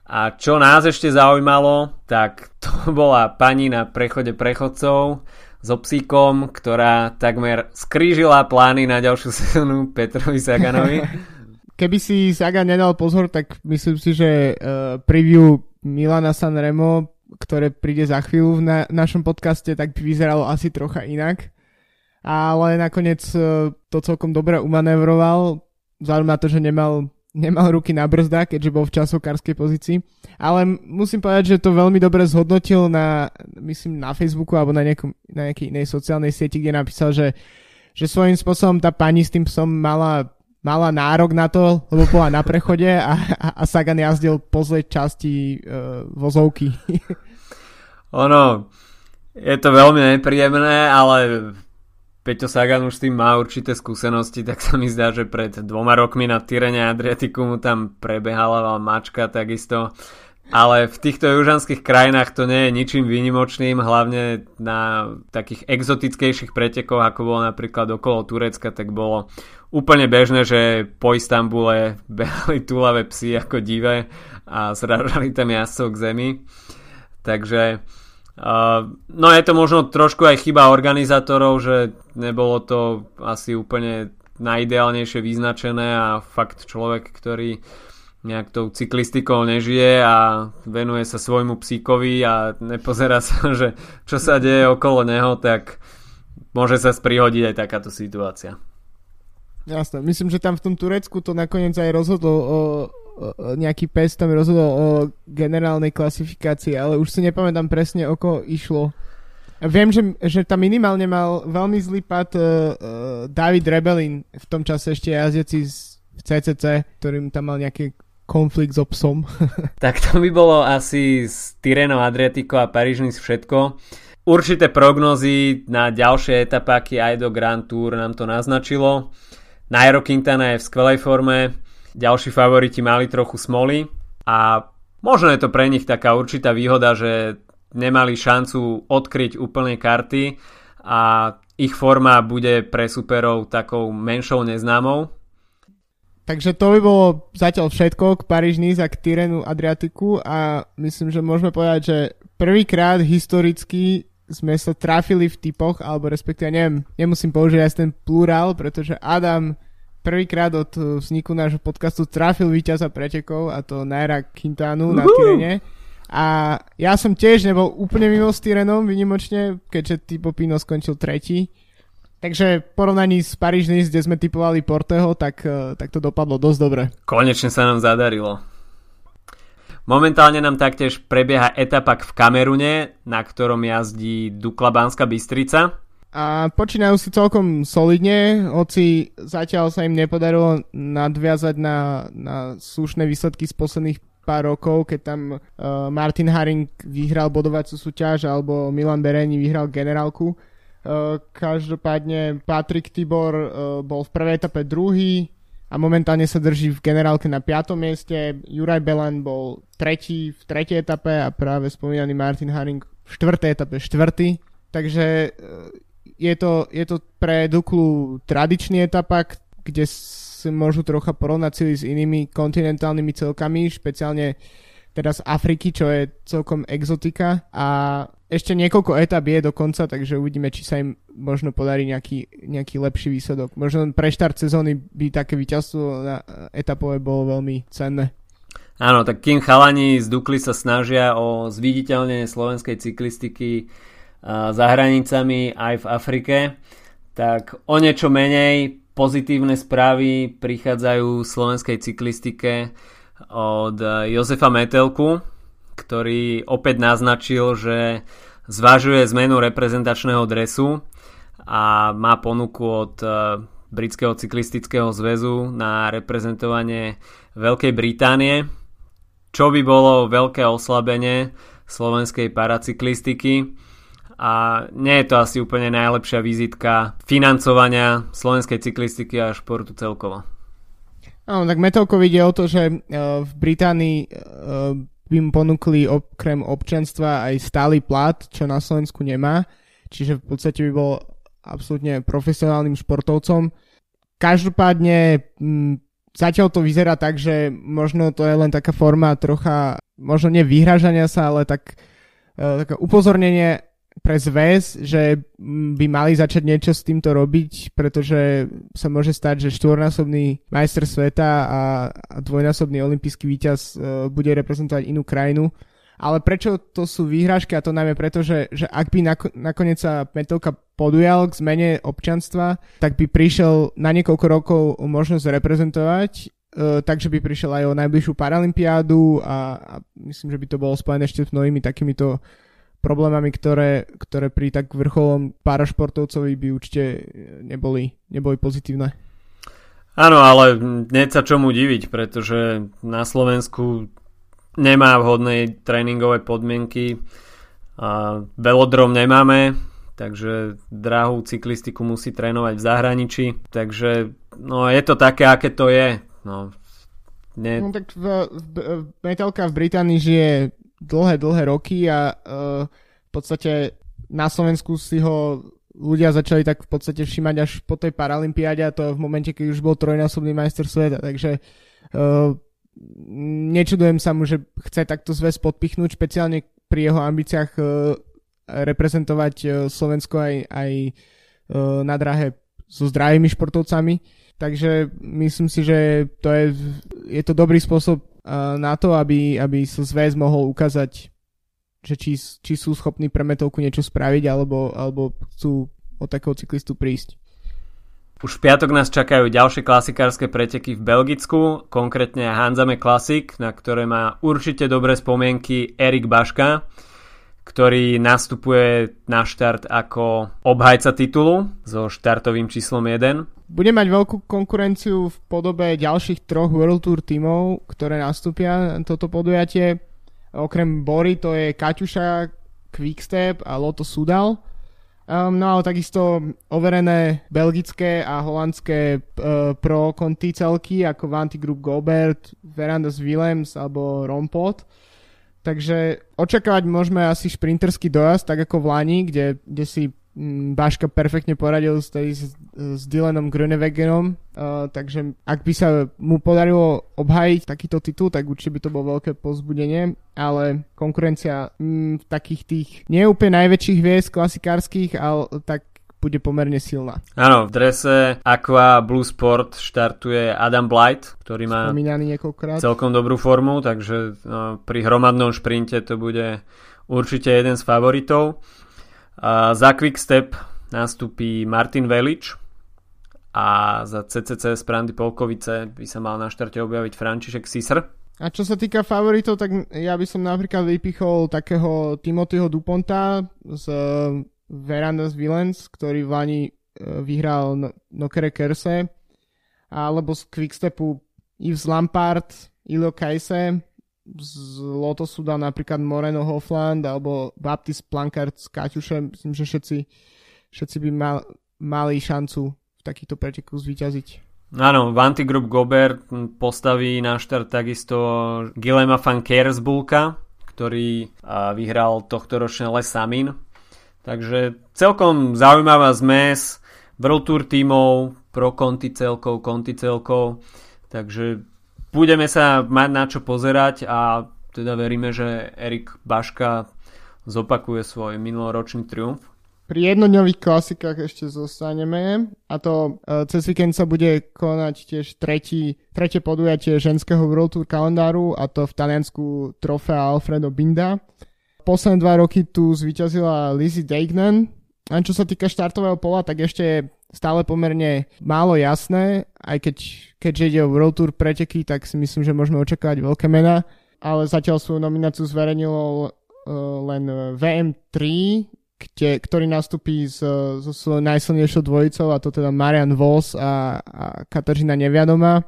A čo nás ešte zaujímalo, tak to bola pani na prechode prechodcov s obsíkom, ktorá takmer skrížila plány na ďalšiu sezónu Petrovi Saganovi. Keby si Sagan nedal pozor, tak myslím si, že uh, preview Milana Sanremo, ktoré príde za chvíľu v na, našom podcaste, tak by vyzeralo asi trocha inak. Ale nakoniec e, to celkom dobre umanevroval, vzhľadom na to, že nemal, nemal ruky na brzdách, keďže bol v časokárskej pozícii. Ale musím povedať, že to veľmi dobre zhodnotil na, myslím, na Facebooku alebo na, nejakom, na nejakej inej sociálnej sieti, kde napísal, že, že svojím spôsobom tá pani s tým psom mala mala nárok na to, lebo bola na prechode a, a, Sagan jazdil po zlej časti uh, vozovky. ono, je to veľmi nepríjemné, ale Peťo Sagan už s tým má určité skúsenosti, tak sa mi zdá, že pred dvoma rokmi na Tyrene Adriatiku mu tam prebehala mačka takisto. Ale v týchto južanských krajinách to nie je ničím výnimočným, hlavne na takých exotickejších pretekoch, ako bolo napríklad okolo Turecka, tak bolo úplne bežné, že po Istambule behali túlavé psy ako divé a zražali tam jazdcov k zemi. Takže uh, no je to možno trošku aj chyba organizátorov, že nebolo to asi úplne najideálnejšie vyznačené a fakt človek, ktorý nejak tou cyklistikou nežije a venuje sa svojmu psíkovi a nepozerá sa, že čo sa deje okolo neho, tak môže sa sprihodiť aj takáto situácia. Jasné, myslím, že tam v tom Turecku to nakoniec aj rozhodlo o, nejaký pes tam rozhodol o generálnej klasifikácii, ale už si nepamätám presne o koho išlo. Viem, že, že tam minimálne mal veľmi zlý pad uh, David Rebelin v tom čase ešte jazdiaci v CCC, ktorým tam mal nejaký konflikt s obsom. tak to by bolo asi z Tireno, Adriatico a Paríž všetko. Určité prognozy na ďalšie etapáky aj do Grand Tour nám to naznačilo. Nairo Quintana je v skvelej forme, ďalší favoriti mali trochu smoly a možno je to pre nich taká určitá výhoda, že nemali šancu odkryť úplne karty a ich forma bude pre superov takou menšou neznámou. Takže to by bolo zatiaľ všetko k paríž a k Tyrenu Adriatiku a myslím, že môžeme povedať, že prvýkrát historicky sme sa trafili v typoch, alebo respektíve neviem, nemusím použiť aj ten plurál, pretože Adam prvýkrát od vzniku nášho podcastu trafil víťaza pretekov a to Naira Quintanu uh-huh. na Tyrene. A ja som tiež nebol úplne mimo s Tyrenom, vynimočne, keďže Tipo Pino skončil tretí. Takže v porovnaní s paríž kde sme typovali Porteho, tak, eh, tak to dopadlo dosť dobre. Konečne sa nám zadarilo. Momentálne nám taktiež prebieha etapak v Kamerune, na ktorom jazdí Dukla Banská Bystrica. A počínajú si celkom solidne, hoci zatiaľ sa im nepodarilo nadviazať na, na slušné výsledky z posledných pár rokov, keď tam uh, Martin Haring vyhral bodovacú súťaž alebo Milan Bereni vyhral generálku. Každopádne Patrik Tibor uh, bol v prvej etape druhý a momentálne sa drží v generálke na 5. mieste. Juraj Belan bol tretí v tretej etape a práve spomínaný Martin Haring v štvrtej etape štvrtý. Takže je to, je to pre Duklu tradičný etapak, kde si môžu trocha porovnať sily s inými kontinentálnymi celkami, špeciálne teda z Afriky, čo je celkom exotika a ešte niekoľko etap je do konca, takže uvidíme, či sa im možno podarí nejaký, nejaký lepší výsledok. Možno pre štart sezóny by také víťazstvo na etapové bolo veľmi cenné. Áno, tak kým chalani z Dukly sa snažia o zviditeľnenie slovenskej cyklistiky za hranicami aj v Afrike, tak o niečo menej pozitívne správy prichádzajú v slovenskej cyklistike od Jozefa Metelku, ktorý opäť naznačil, že zvažuje zmenu reprezentačného dresu a má ponuku od e, Britského cyklistického zväzu na reprezentovanie Veľkej Británie, čo by bolo veľké oslabenie slovenskej paracyklistiky a nie je to asi úplne najlepšia vizitka financovania slovenskej cyklistiky a športu celkovo. Áno, tak Metelko ide o to, že e, v Británii e, by mu ponúkli okrem občanstva aj stály plat, čo na Slovensku nemá, čiže v podstate by bol absolútne profesionálnym športovcom. Každopádne zatiaľ to vyzerá tak, že možno to je len taká forma trocha, možno nie vyhražania sa, ale tak, uh, také upozornenie pre zväz, že by mali začať niečo s týmto robiť, pretože sa môže stať, že štvornásobný majster sveta a, a dvojnásobný olimpijský víťaz uh, bude reprezentovať inú krajinu. Ale prečo to sú výhražky a to najmä preto, že, že ak by nako, nakoniec sa Metelka podujal k zmene občanstva, tak by prišiel na niekoľko rokov možnosť reprezentovať Uh, takže by prišiel aj o najbližšiu paralympiádu a, a myslím, že by to bolo spojené ešte s mnohými takýmito problémami, ktoré, ktoré pri tak vrcholom parašportovcovi by určite neboli, neboli pozitívne. Áno, ale nie sa čomu diviť, pretože na Slovensku nemá vhodné tréningové podmienky a velodrom nemáme, takže drahú cyklistiku musí trénovať v zahraničí, takže no je to také, aké to je. No, ne... no tak v, v, Metalka v Británii žije dlhé, dlhé roky a uh, v podstate na Slovensku si ho ľudia začali tak v podstate všímať až po tej paralympiáde a to v momente, keď už bol trojnásobný majster sveta, takže uh, nečudujem sa mu, že chce takto zväz podpichnúť, špeciálne pri jeho ambíciách uh, reprezentovať uh, Slovensko aj, aj uh, na drahe so zdravými športovcami. Takže myslím si, že to je, je to dobrý spôsob na to, aby, aby sa zväz mohol ukázať, že či, či sú schopní pre metovku niečo spraviť, alebo, alebo chcú od takého cyklistu prísť. Už v piatok nás čakajú ďalšie klasikárske preteky v Belgicku, konkrétne Hanzame Classic, na ktoré má určite dobré spomienky Erik Baška, ktorý nastupuje na štart ako obhajca titulu so štartovým číslom 1. Bude mať veľkú konkurenciu v podobe ďalších troch World Tour tímov, ktoré nastúpia na toto podujatie. Okrem Bory to je Kaťuša, Quickstep a Lotto Sudal. Um, no ale takisto overené belgické a holandské uh, pro konty celky ako Vanti Group Gobert, Verandas Willems alebo Rompot. Takže očakávať môžeme asi šprinterský dojazd, tak ako v Lani, kde, kde si mm, Baška perfektne poradil s, s, s Dylanom Grunewegenom, uh, takže ak by sa mu podarilo obhájiť takýto titul, tak určite by to bolo veľké pozbudenie, ale konkurencia mm, takých tých neúplne najväčších hviezd klasikárskych, ale tak bude pomerne silná. Áno, v drese Aqua Blue Sport štartuje Adam Blight, ktorý má celkom dobrú formu, takže no, pri hromadnom šprinte to bude určite jeden z favoritov. A za Quick Step nastúpi Martin Velič a za CCC z Prandy Polkovice by sa mal na štarte objaviť František Sisr. A čo sa týka favoritov, tak ja by som napríklad vypichol takého Timothyho Duponta z Verandas Villains, ktorý v Lani e, vyhral no- Nokere Kerse, alebo z Quickstepu Yves Lampard, Ilio Kajse, z Lotosu dal napríklad Moreno Hofland alebo Baptist Plankard s Kaťušem. Myslím, že všetci, všetci by mal, mali šancu v takýchto pretekoch zvíťaziť. Áno, Vanti Group Gobert postaví na štart takisto Gilema van Kersbulka, ktorý vyhral tohto ročné Les Samin Takže celkom zaujímavá zmes World Tour tímov, pro konty celkov, konty celkov. Takže budeme sa mať na čo pozerať a teda veríme, že Erik Baška zopakuje svoj minuloročný triumf. Pri jednodňových klasikách ešte zostaneme a to uh, cez víkend sa bude konať tiež tretí, tretie podujatie ženského World Tour kalendáru a to v Taliansku trofea Alfredo Binda posledné dva roky tu zvíťazila Lizzie Deignan. A čo sa týka štartového pola, tak ešte je stále pomerne málo jasné, aj keď, keďže ide o World Tour preteky, tak si myslím, že môžeme očakávať veľké mená, ale zatiaľ svoju nomináciu zverejnilo uh, len VM3, kde, ktorý nastupí so, so svojou najsilnejšou dvojicou, a to teda Marian Vos a, a Kateřina Neviadoma.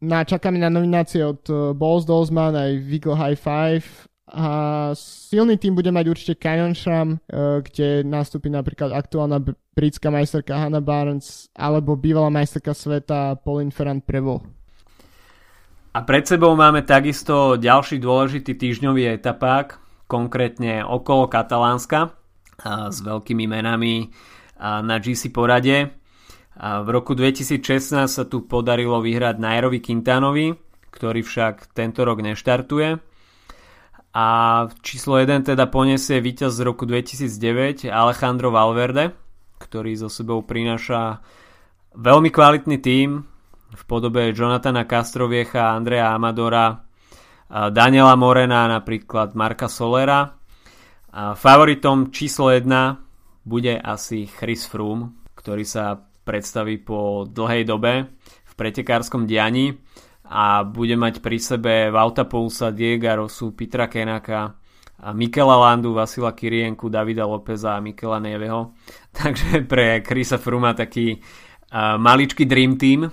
Na, čakáme na nominácie od uh, Balls Dolzman aj Vigo High Five a silný tým bude mať určite Canyon Shram, uh, kde nastúpi napríklad aktuálna britská majsterka Hannah Barnes alebo bývalá majsterka sveta Pauline Ferrand Prevo. A pred sebou máme takisto ďalší dôležitý týždňový etapák, konkrétne okolo Katalánska s veľkými menami na GC porade. V roku 2016 sa tu podarilo vyhrať Nairovi Quintanovi, ktorý však tento rok neštartuje a číslo 1 teda poniesie víťaz z roku 2009 Alejandro Valverde, ktorý so sebou prináša veľmi kvalitný tím v podobe Jonathana Castroviecha, Andrea Amadora, Daniela Morena, napríklad Marka Solera. A favoritom číslo 1 bude asi Chris Froome, ktorý sa predstaví po dlhej dobe v pretekárskom dianí a bude mať pri sebe Vauta Pousa, Diega Rosu, Petra Kenaka, a Mikela Landu, Vasila Kirienku, Davida Lopeza a Mikela Neveho. Takže pre Krisa Fruma taký uh, maličký dream team.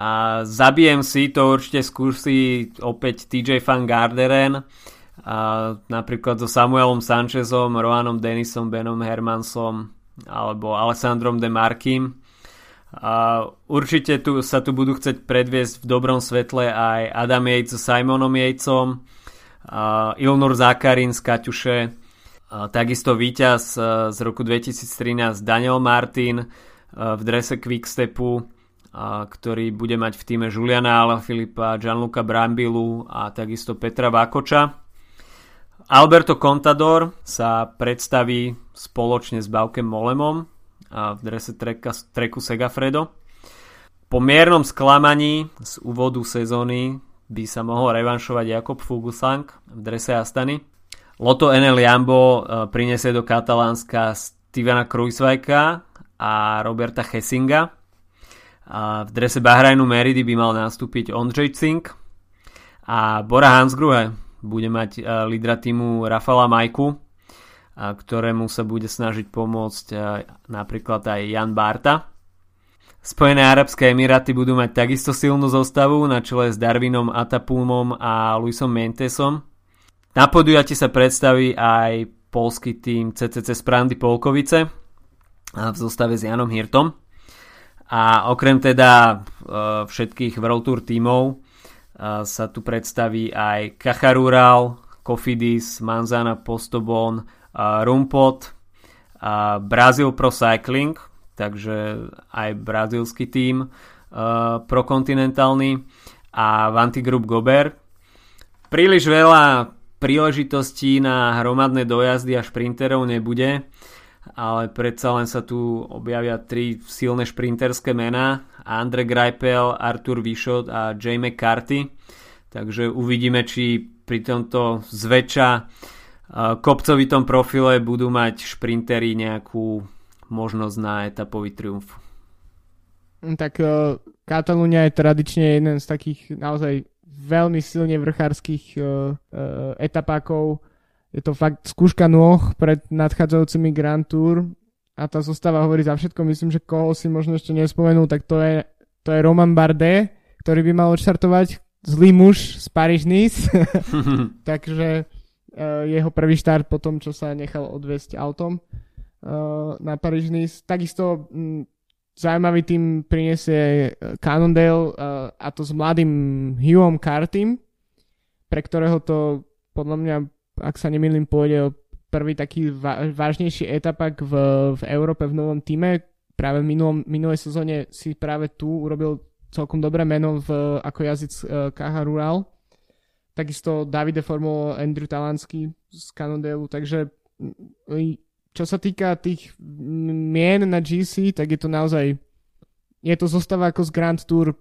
A zabijem si, to určite skúsi opäť TJ Van Garderen, a napríklad so Samuelom Sanchezom, Roanom Denisom, Benom Hermansom alebo Alessandrom De Markim a určite tu, sa tu budú chcieť predviesť v dobrom svetle aj Adam Yates s Simonom Yatesom, a Ilnur Zakarin z Kaťuše, a takisto víťaz z roku 2013 Daniel Martin v drese Quickstepu, a ktorý bude mať v týme Juliana Alaphilippa, Gianluca Brambilu a takisto Petra Vakoča. Alberto Contador sa predstaví spoločne s Baukem Molemom v drese treka, treku Segafredo. Po miernom sklamaní z úvodu sezóny by sa mohol revanšovať Jakob Fuglsang v drese Astany. Loto NL Jambo e, prinesie do Katalánska Stevena Kruisvajka a Roberta Hessinga. A v drese Bahrajnu Meridi by mal nastúpiť Ondřej Cink a Bora Hansgrohe bude mať lídra týmu Rafala Majku, ktorému sa bude snažiť pomôcť napríklad aj Jan Barta. Spojené Arabské Emiráty budú mať takisto silnú zostavu na čele s Darwinom Atapulmom a Luisom Mentesom. Na podujati sa predstaví aj polský tým CCC Sprandy Polkovice v zostave s Janom Hirtom. A okrem teda e, všetkých World Tour tímov e, sa tu predstaví aj Kacharural, Kofidis, Manzana, Postobon, e, Rumpot, Brazil Pro Cycling, takže aj brazilský tím prokontinentálny a Vanti Group Gober. Príliš veľa príležitostí na hromadné dojazdy a šprinterov nebude ale predsa len sa tu objavia tri silné šprinterské mená Andre Greipel, Artur Vyšot a Jay McCarthy takže uvidíme či pri tomto zväčša kopcovitom profile budú mať šprinteri nejakú možnosť na etapový triumf. Tak uh, Katalúnia je tradične jeden z takých naozaj veľmi silne vrchárskych uh, uh, etapákov je to fakt skúška nôh pred nadchádzajúcimi Grand Tour a tá zostáva hovorí za všetko. Myslím, že koho si možno ešte nespomenul, tak to je, to je Roman Bardet, ktorý by mal odštartovať zlý muž z Paris Nice. Takže jeho prvý štart po tom, čo sa nechal odviesť autom uh, na Paris Nice. Takisto um, zaujímavý tým priniesie e, Cannondale a to s mladým Hughom Cartym, pre ktorého to podľa mňa ak sa nemýlim, pôjde o prvý taký vážnejší etapak v, v Európe v novom týme. Práve v minulom, minulej sezóne si práve tu urobil celkom dobré meno v, ako jazyc KH Rural. Takisto Davide Formulo, Andrew Talansky z Cannondale, takže čo sa týka tých mien na GC, tak je to naozaj je to zostáva ako z Grand Tour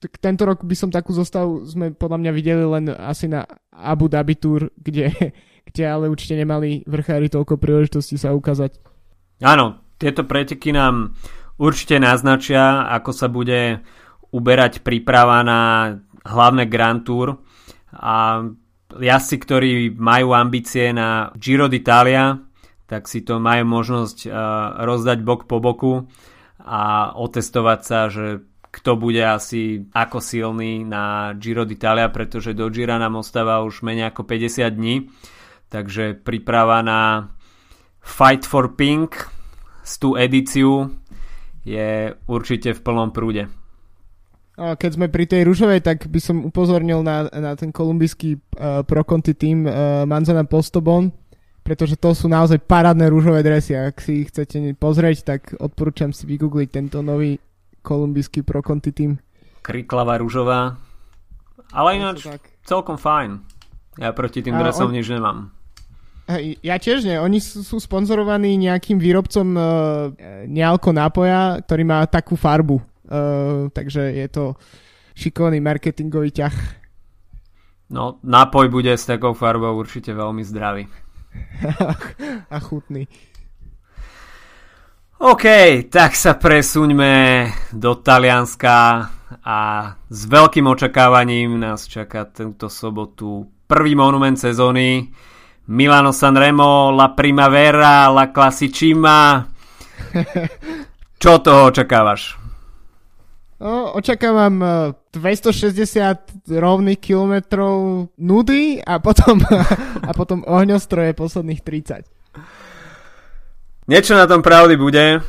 tak tento rok by som takú zostavu sme podľa mňa videli len asi na Abu Dhabi Tour, kde, kde ale určite nemali vrchári toľko príležitostí sa ukázať. Áno, tieto preteky nám určite naznačia, ako sa bude uberať príprava na hlavné Grand Tour a jazdci, ktorí majú ambície na Giro d'Italia, tak si to majú možnosť uh, rozdať bok po boku a otestovať sa, že kto bude asi ako silný na Giro d'Italia, pretože do Gira nám ostáva už menej ako 50 dní. Takže príprava na Fight for Pink z tú edíciu je určite v plnom prúde. Keď sme pri tej rúžovej, tak by som upozornil na, na ten kolumbijský uh, pro Conti tým uh, Manzana Postobon, pretože to sú naozaj parádne rúžové dresy. Ak si ich chcete pozrieť, tak odporúčam si vygoogliť tento nový kolumbijský pro Conti tým. Kriklava rúžová. Ale ináč celkom fajn. Ja proti tým dresom on... nič nemám. Ja tiež nie. Oni sú, sú sponzorovaní nejakým výrobcom uh, nealko nápoja, ktorý má takú farbu. Uh, takže je to šikovný marketingový ťah. No, nápoj bude s takou farbou určite veľmi zdravý. a chutný. OK, tak sa presuňme do Talianska a s veľkým očakávaním nás čaká tento sobotu prvý monument sezóny Milano Sanremo, La Primavera, La Classicima. Čo toho očakávaš? No, očakávam 260 e, rovných kilometrov nudy a potom, a potom ohňostroje posledných 30. Niečo na tom pravdy bude,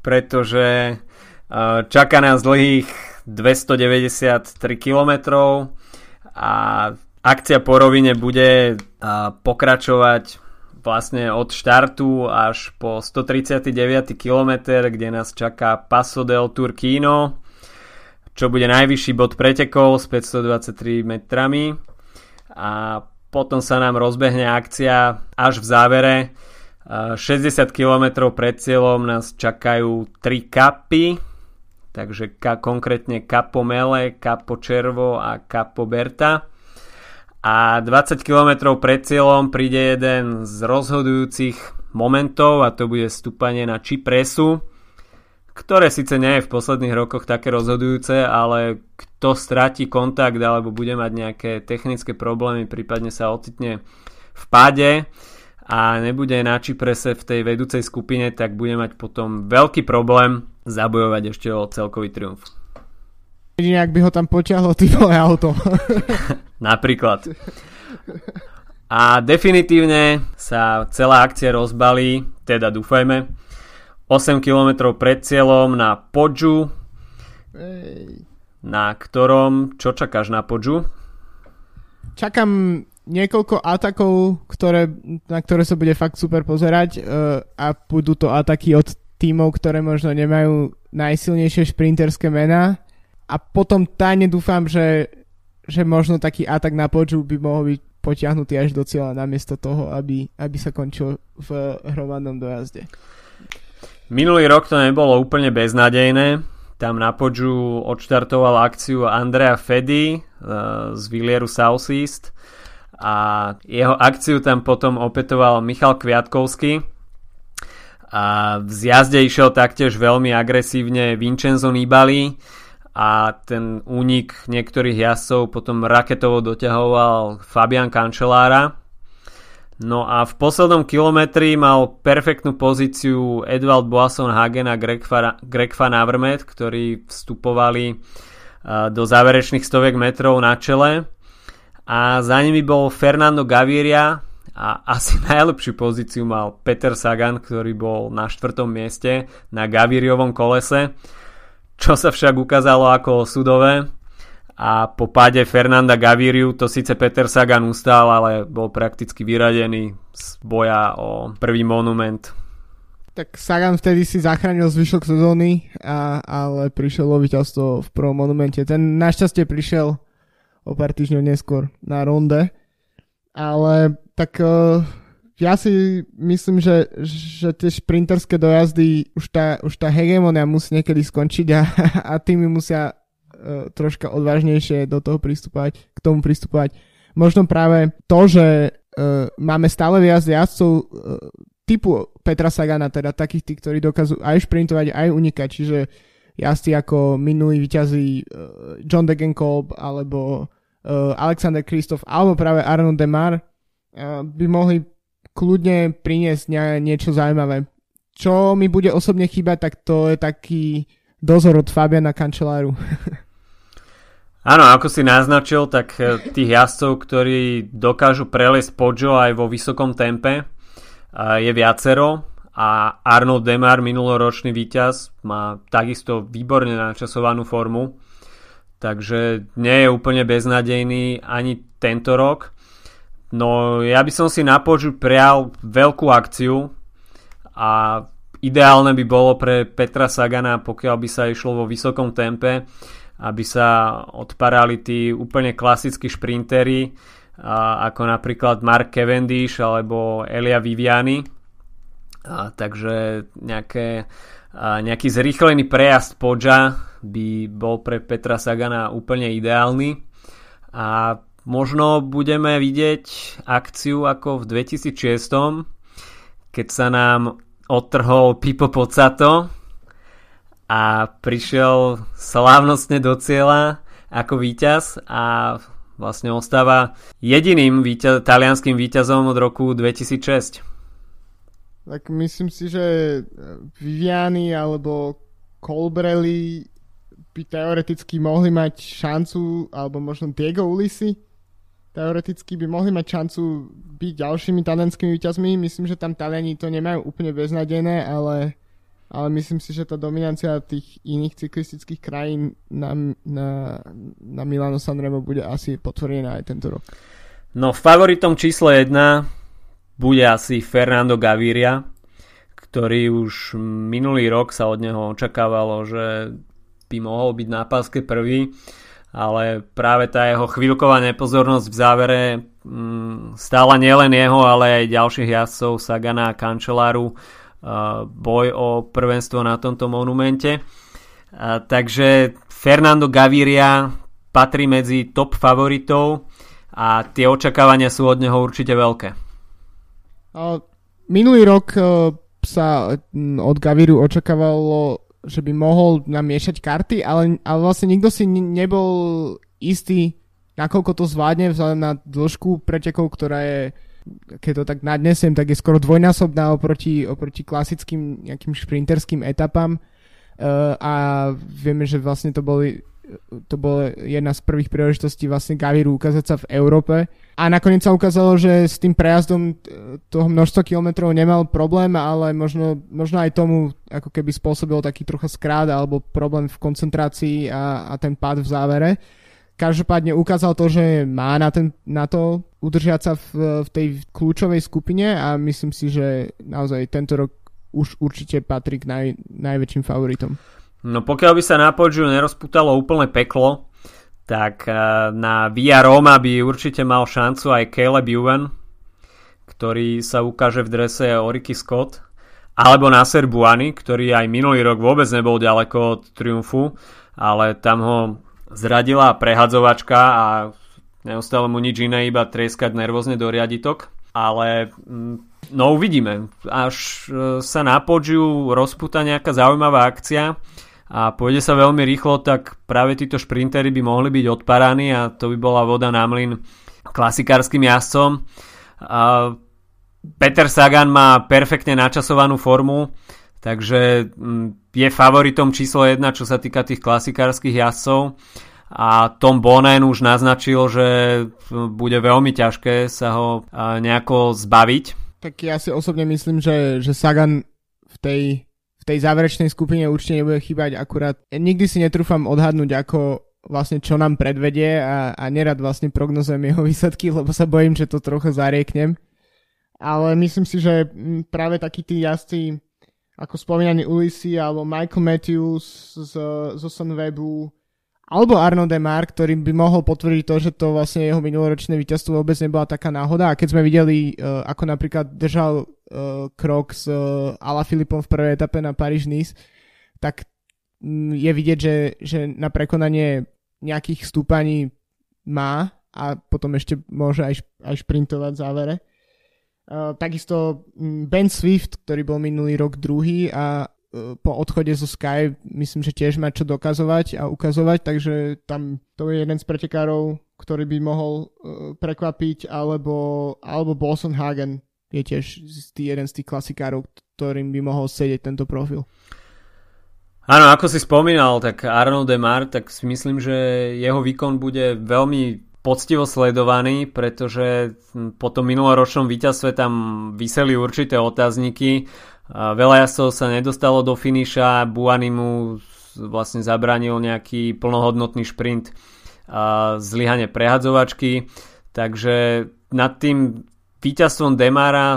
pretože čaká nás dlhých 293 km a akcia po rovine bude pokračovať vlastne od štartu až po 139 km, kde nás čaká Passo del Turquino, čo bude najvyšší bod pretekov s 523 metrami. A potom sa nám rozbehne akcia až v závere. 60 km pred cieľom nás čakajú 3 kapy, takže ka, konkrétne Capo Mele, Capo Červo a Capo Berta. A 20 km pred cieľom príde jeden z rozhodujúcich momentov a to bude stúpanie na Cipresu, ktoré síce nie je v posledných rokoch také rozhodujúce, ale kto stratí kontakt alebo bude mať nejaké technické problémy, prípadne sa ocitne v páde a nebude na Čiprese v tej vedúcej skupine, tak bude mať potom veľký problém zabojovať ešte o celkový triumf. Jedine, ak by ho tam poťahlo typové auto. Napríklad. A definitívne sa celá akcia rozbalí, teda dúfajme, 8 km pred cieľom na Podžu, na ktorom, čo čakáš na Podžu? Čakám niekoľko atakov, ktoré, na ktoré sa bude fakt super pozerať uh, a budú to ataky od tímov, ktoré možno nemajú najsilnejšie šprinterské mená a potom tajne dúfam, že, že možno taký atak na poču by mohol byť potiahnutý až do cieľa namiesto toho, aby, aby sa končil v hromadnom dojazde. Minulý rok to nebolo úplne beznadejné. Tam na poču odštartoval akciu Andrea Fedi uh, z Villieru Southeast a jeho akciu tam potom opetoval Michal Kviatkovský a v zjazde išiel taktiež veľmi agresívne Vincenzo Nibali a ten únik niektorých jazdcov potom raketovo doťahoval Fabian Cancellara. No a v poslednom kilometri mal perfektnú pozíciu Edvald Boasson Hagen a Greg, Van Avermaet, ktorí vstupovali do záverečných stoviek metrov na čele. A za nimi bol Fernando Gaviria a asi najlepšiu pozíciu mal Peter Sagan, ktorý bol na štvrtom mieste na Gaviriovom kolese čo sa však ukázalo ako sudové a po páde Fernanda Gaviriu to síce Peter Sagan ustál, ale bol prakticky vyradený z boja o prvý monument. Tak Sagan vtedy si zachránil zvyšok sezóny, a, ale prišiel o víťazstvo v prvom monumente. Ten našťastie prišiel o pár týždňov neskôr na ronde, ale tak uh, ja si myslím, že, že tie šprinterské dojazdy, už tá, už tá hegemonia musí niekedy skončiť a, a tými musia troška odvážnejšie do toho pristupovať, k tomu pristupovať. Možno práve to, že uh, máme stále viac jazdcov uh, typu Petra Sagana, teda takých tých, ktorí dokážu aj šprintovať, aj unikať, čiže jazdci ako minulý vyťazí uh, John Degenkolb alebo Alexander Kristof alebo práve Arnold Demar by mohli kľudne priniesť nie, niečo zaujímavé. Čo mi bude osobne chýbať, tak to je taký dozor od Fabiana Kančeláru. Áno, ako si naznačil, tak e, tých jazdcov, ktorí dokážu preliesť Poggio aj vo vysokom tempe, e, je viacero a Arnold Demar, minuloročný víťaz, má takisto výborne načasovanú formu, takže nie je úplne beznadejný ani tento rok. No ja by som si na poču prial veľkú akciu a ideálne by bolo pre Petra Sagana, pokiaľ by sa išlo vo vysokom tempe, aby sa odparali tí úplne klasickí šprintery, ako napríklad Mark Cavendish alebo Elia Viviani. Takže nejaké, nejaký zrýchlený prejazd Podža by bol pre Petra Sagana úplne ideálny. A Možno budeme vidieť akciu ako v 2006, keď sa nám odtrhol Pipo Pocato a prišiel slávnostne do cieľa ako víťaz a vlastne ostáva jediným víťaz, talianským víťazom od roku 2006. Tak myslím si, že Viviani alebo Colbrelli by teoreticky mohli mať šancu, alebo možno Diego Ulisi, teoreticky by mohli mať šancu byť ďalšími talianskými víťazmi. Myslím, že tam Taliani to nemajú úplne beznadené, ale, ale myslím si, že tá dominancia tých iných cyklistických krajín na, na, na Milano Sanremo bude asi potvrdená aj tento rok. No favoritom číslo 1 bude asi Fernando Gaviria, ktorý už minulý rok sa od neho očakávalo, že by mohol byť na páske prvý ale práve tá jeho chvíľková nepozornosť v závere mm, stála nielen jeho, ale aj ďalších jazdcov Sagana a Kančeláru boj o prvenstvo na tomto monumente. Uh, takže Fernando Gaviria patrí medzi top favoritov a tie očakávania sú od neho určite veľké. Minulý rok uh, sa od Gaviru očakávalo že by mohol namiešať karty, ale, ale vlastne nikto si nebol istý, nakoľko to zvládne vzhľadom na dĺžku pretekov, ktorá je keď to tak nadnesem, tak je skoro dvojnásobná oproti, oproti klasickým nejakým šprinterským etapám uh, a vieme, že vlastne to boli to bola jedna z prvých príležitostí vlastne Gaviru ukázať sa v Európe. A nakoniec sa ukázalo, že s tým prejazdom e, toho množstva kilometrov nemal problém, ale možno, možno aj tomu ako keby spôsobil taký trocha skrát alebo problém v koncentrácii a, a ten pád v závere. Každopádne ukázal to, že má na, ten, na to udržiať sa v, v tej kľúčovej skupine a myslím si, že naozaj tento rok už určite patrí k naj, najväčším favoritom. No pokiaľ by sa na Poggiu nerozputalo úplne peklo, tak eh, na Via Roma by určite mal šancu aj Caleb Ewan, ktorý sa ukáže v drese Oriky Scott, alebo Nasser Buany, ktorý aj minulý rok vôbec nebol ďaleko od triumfu, ale tam ho zradila prehadzovačka a neostalo mu nič iné, iba treskať nervózne do riaditok. Ale mm, no uvidíme. Až eh, sa na Poggiu rozputa nejaká zaujímavá akcia, a pôjde sa veľmi rýchlo, tak práve títo šprintery by mohli byť odparaní a to by bola voda na mlyn klasikárskym jazdcom. Peter Sagan má perfektne načasovanú formu, takže mm, je favoritom číslo 1, čo sa týka tých klasikárskych jazdcov a Tom Bonen už naznačil, že bude veľmi ťažké sa ho nejako zbaviť. Tak ja si osobne myslím, že, že Sagan v tej v tej záverečnej skupine určite nebude chýbať akurát. Nikdy si netrúfam odhadnúť, ako vlastne čo nám predvedie a, a nerad vlastne prognozujem jeho výsledky, lebo sa bojím, že to trochu zarieknem. Ale myslím si, že práve takí tí jazdci, ako spomínaný Ulisi alebo Michael Matthews z, z Sunwebu, alebo Arno Demar, ktorý by mohol potvrdiť to, že to vlastne jeho minuloročné víťazstvo vôbec nebola taká náhoda. A keď sme videli, uh, ako napríklad držal uh, krok s uh, Ala Filipom v prvej etape na Paríž Nice, tak um, je vidieť, že, že na prekonanie nejakých stúpaní má a potom ešte môže aj, aj šprintovať v závere. Takisto Ben Swift, ktorý bol minulý rok druhý a po odchode zo Sky myslím, že tiež má čo dokazovať a ukazovať, takže tam to je jeden z pretekárov, ktorý by mohol uh, prekvapiť, alebo, alebo Bolson Hagen je tiež jeden z tých klasikárov, ktorým by mohol sedieť tento profil. Áno, ako si spomínal, tak Arnold Demar, tak si myslím, že jeho výkon bude veľmi poctivo sledovaný, pretože po tom minuloročnom víťazstve tam vyseli určité otázniky Veľa jazdcov sa nedostalo do finiša, Buany mu vlastne zabranil nejaký plnohodnotný šprint a zlyhanie prehadzovačky, takže nad tým víťazstvom Demara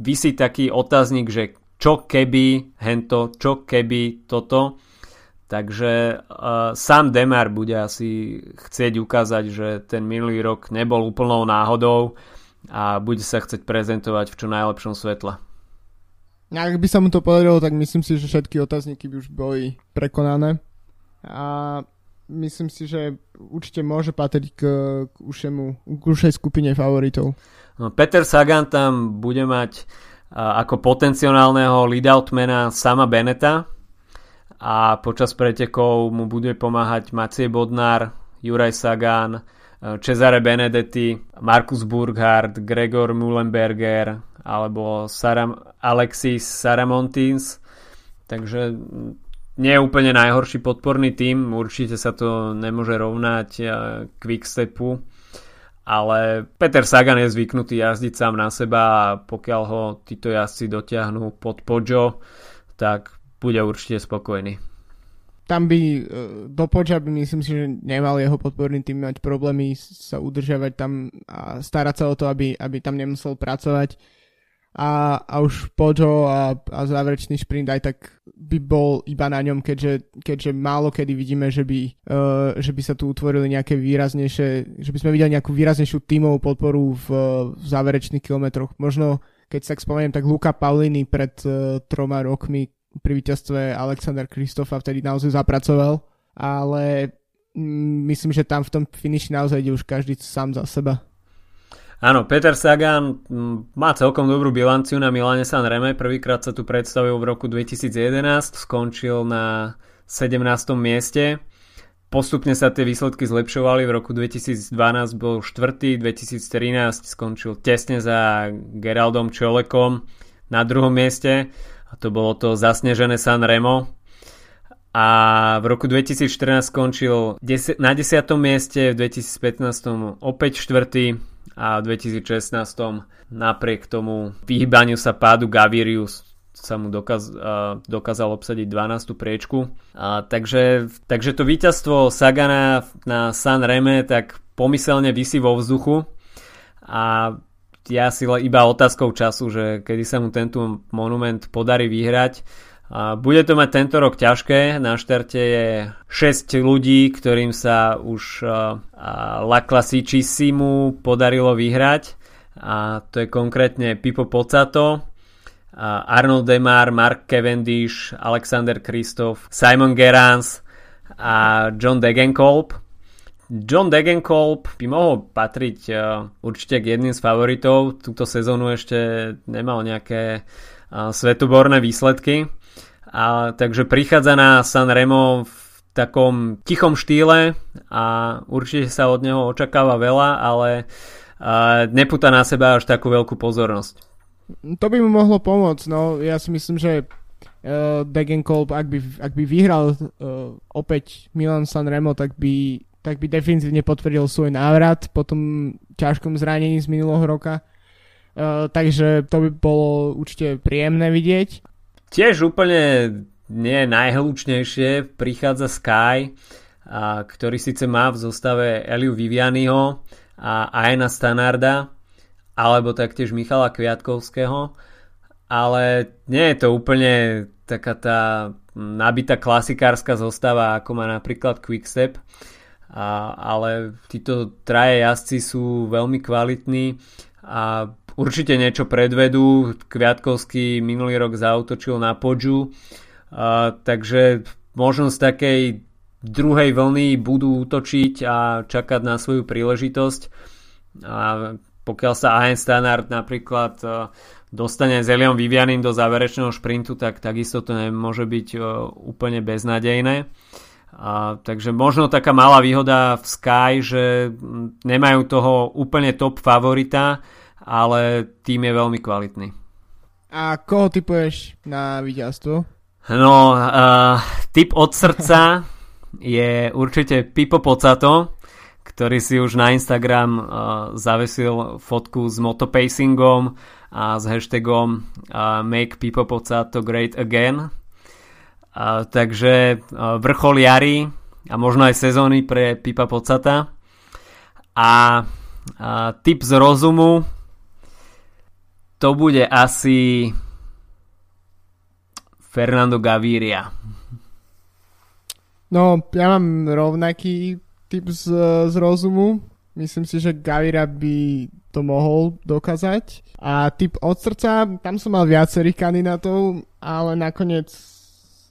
vysí taký otáznik, že čo keby hento, čo keby toto. Takže uh, sám Demar bude asi chcieť ukázať, že ten minulý rok nebol úplnou náhodou a bude sa chcieť prezentovať v čo najlepšom svetle. Ak by sa mu to podarilo, tak myslím si, že všetky otázniky by už boli prekonané. A myslím si, že určite môže patriť k, k, ušemu, k ušej skupine favoritov. No, Peter Sagan tam bude mať a, ako potenciálneho leadoutmana sama Beneta a počas pretekov mu bude pomáhať Maciej Bodnár, Juraj Sagan, Cesare Benedetti, Markus Burghardt, Gregor Mullenberger, alebo Saram, Alexis Saramontins, takže nie je úplne najhorší podporný tým, určite sa to nemôže rovnať eh, Quickstepu, ale Peter Sagan je zvyknutý jazdiť sám na seba a pokiaľ ho títo jazdci dotiahnú pod Pojo, tak bude určite spokojný. Tam by eh, do by myslím si, že nemal jeho podporný tým mať problémy sa udržiavať tam a starať sa o to, aby, aby tam nemusel pracovať a, a už Pojo a, a záverečný šprint aj tak by bol iba na ňom, keďže, keďže málo kedy vidíme, že by, uh, že by sa tu utvorili nejaké výraznejšie, že by sme videli nejakú výraznejšiu tímovú podporu v, v záverečných kilometroch. Možno, keď sa tak spomeniem, tak Luka Paulini pred uh, troma rokmi pri víťazstve Alexander Kristofa vtedy naozaj zapracoval, ale mm, myslím, že tam v tom finiši naozaj ide už každý sám za seba. Áno, Peter Sagan má celkom dobrú bilanciu na Milane San Reme. Prvýkrát sa tu predstavil v roku 2011, skončil na 17. mieste. Postupne sa tie výsledky zlepšovali, v roku 2012 bol 4. 2013 skončil tesne za Geraldom Čolekom na druhom mieste to bolo to zasnežené San Remo a v roku 2014 skončil na 10. mieste, v 2015 opäť 4. a v 2016 napriek tomu vyhýbaniu sa pádu Gavirius sa mu dokaz, dokázal obsadiť 12. priečku. A, takže, takže to víťazstvo Sagana na San Reme tak pomyselne vysí vo vzduchu a ja si iba otázkou času, že kedy sa mu tento monument podarí vyhrať a bude to mať tento rok ťažké. Na štarte je 6 ľudí, ktorým sa už La Classicissimo podarilo vyhrať. A to je konkrétne Pipo Pocato, Arnold Demar, Mark Cavendish, Alexander Kristoff, Simon Gerans a John Degenkolb. John Degenkolb by mohol patriť uh, určite k jedným z favoritov. Túto sezónu ešte nemal nejaké uh, svetoborné výsledky. A, takže prichádza na San Remo v takom tichom štýle a určite sa od neho očakáva veľa, ale nepúta na seba až takú veľkú pozornosť. To by mu mohlo pomôcť, no ja si myslím, že uh, Degenkolb, ak by, ak by vyhral uh, opäť Milan San Remo, tak by, tak by definitívne potvrdil svoj návrat po tom ťažkom zranení z minulého roka. Uh, takže to by bolo určite príjemné vidieť. Tiež úplne nie najhlučnejšie prichádza Sky, a, ktorý síce má v zostave Eliu Vivianiho a Aena Stanarda, alebo taktiež Michala Kviatkovského, ale nie je to úplne taká tá nabitá klasikárska zostava, ako má napríklad Quickstep, a, ale títo traje jazdci sú veľmi kvalitní a určite niečo predvedú. Kviatkovský minulý rok zautočil na Podžu, takže možno z takej druhej vlny budú útočiť a čakať na svoju príležitosť. A pokiaľ sa Ahen Stannard napríklad dostane s Eliom Vivianim do záverečného šprintu, tak takisto to nemôže byť úplne beznadejné. A, takže možno taká malá výhoda v Sky, že nemajú toho úplne top favorita, ale tým je veľmi kvalitný. A koho typuješ na víťazstvo? No, uh, typ od srdca je určite Pipo Pocato, ktorý si už na Instagram uh, zavesil fotku s motopacingom a s hashtagom uh, Make Pipo Pocato Great Again. Takže vrchol jary a možno aj sezóny pre Pipa Pocata. A uh, tip z rozumu to bude asi Fernando Gaviria. No, ja mám rovnaký typ z, z rozumu. Myslím si, že Gaviria by to mohol dokázať. A typ od srdca, tam som mal viacerých kandidátov, ale nakoniec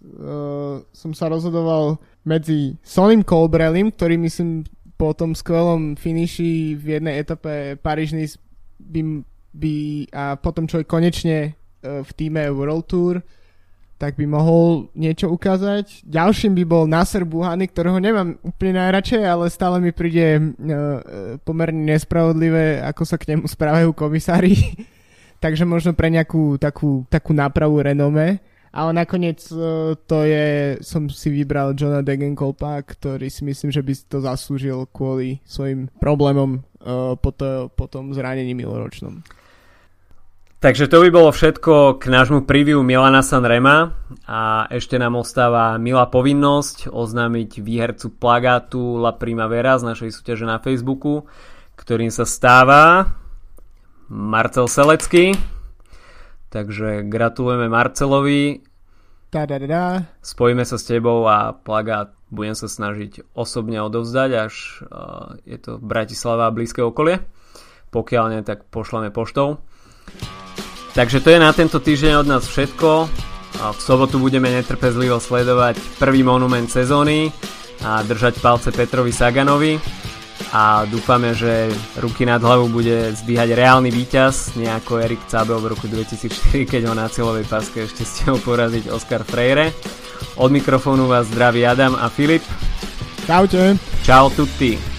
uh, som sa rozhodoval medzi Sonim Colbrellim, ktorý myslím po tom skvelom finiši v jednej etape paríž by by a potom čo je konečne e, v týme World Tour, tak by mohol niečo ukázať. Ďalším by bol Nasser Buhany, ktorého nemám úplne najradšej, ale stále mi príde uh, pomerne nespravodlivé, ako sa k nemu správajú komisári. Takže možno pre nejakú takú, takú nápravu renome. Ale nakoniec uh, to je, som si vybral Johna Degenkolpa, ktorý si myslím, že by to zaslúžil kvôli svojim problémom uh, po, to, po tom zranení miloročnom. Takže to by bolo všetko k nášmu preview Milana Sanrema a ešte nám ostáva milá povinnosť oznámiť výhercu plagátu La Primavera z našej súťaže na Facebooku, ktorým sa stáva Marcel Selecký. Takže gratulujeme Marcelovi. Da, da, da, da. Spojíme sa s tebou a plagát budem sa snažiť osobne odovzdať, až uh, je to Bratislava a blízke okolie. Pokiaľ nie, tak pošleme poštou. Takže to je na tento týždeň od nás všetko. A v sobotu budeme netrpezlivo sledovať prvý monument sezóny a držať palce Petrovi Saganovi. A dúfame, že ruky nad hlavu bude zdvíhať reálny víťaz, nejako Erik Cabel v roku 2004, keď ho na cieľovej páske ešte stihol poraziť Oscar Freire. Od mikrofónu vás zdraví Adam a Filip. Čaute. Čau tutti.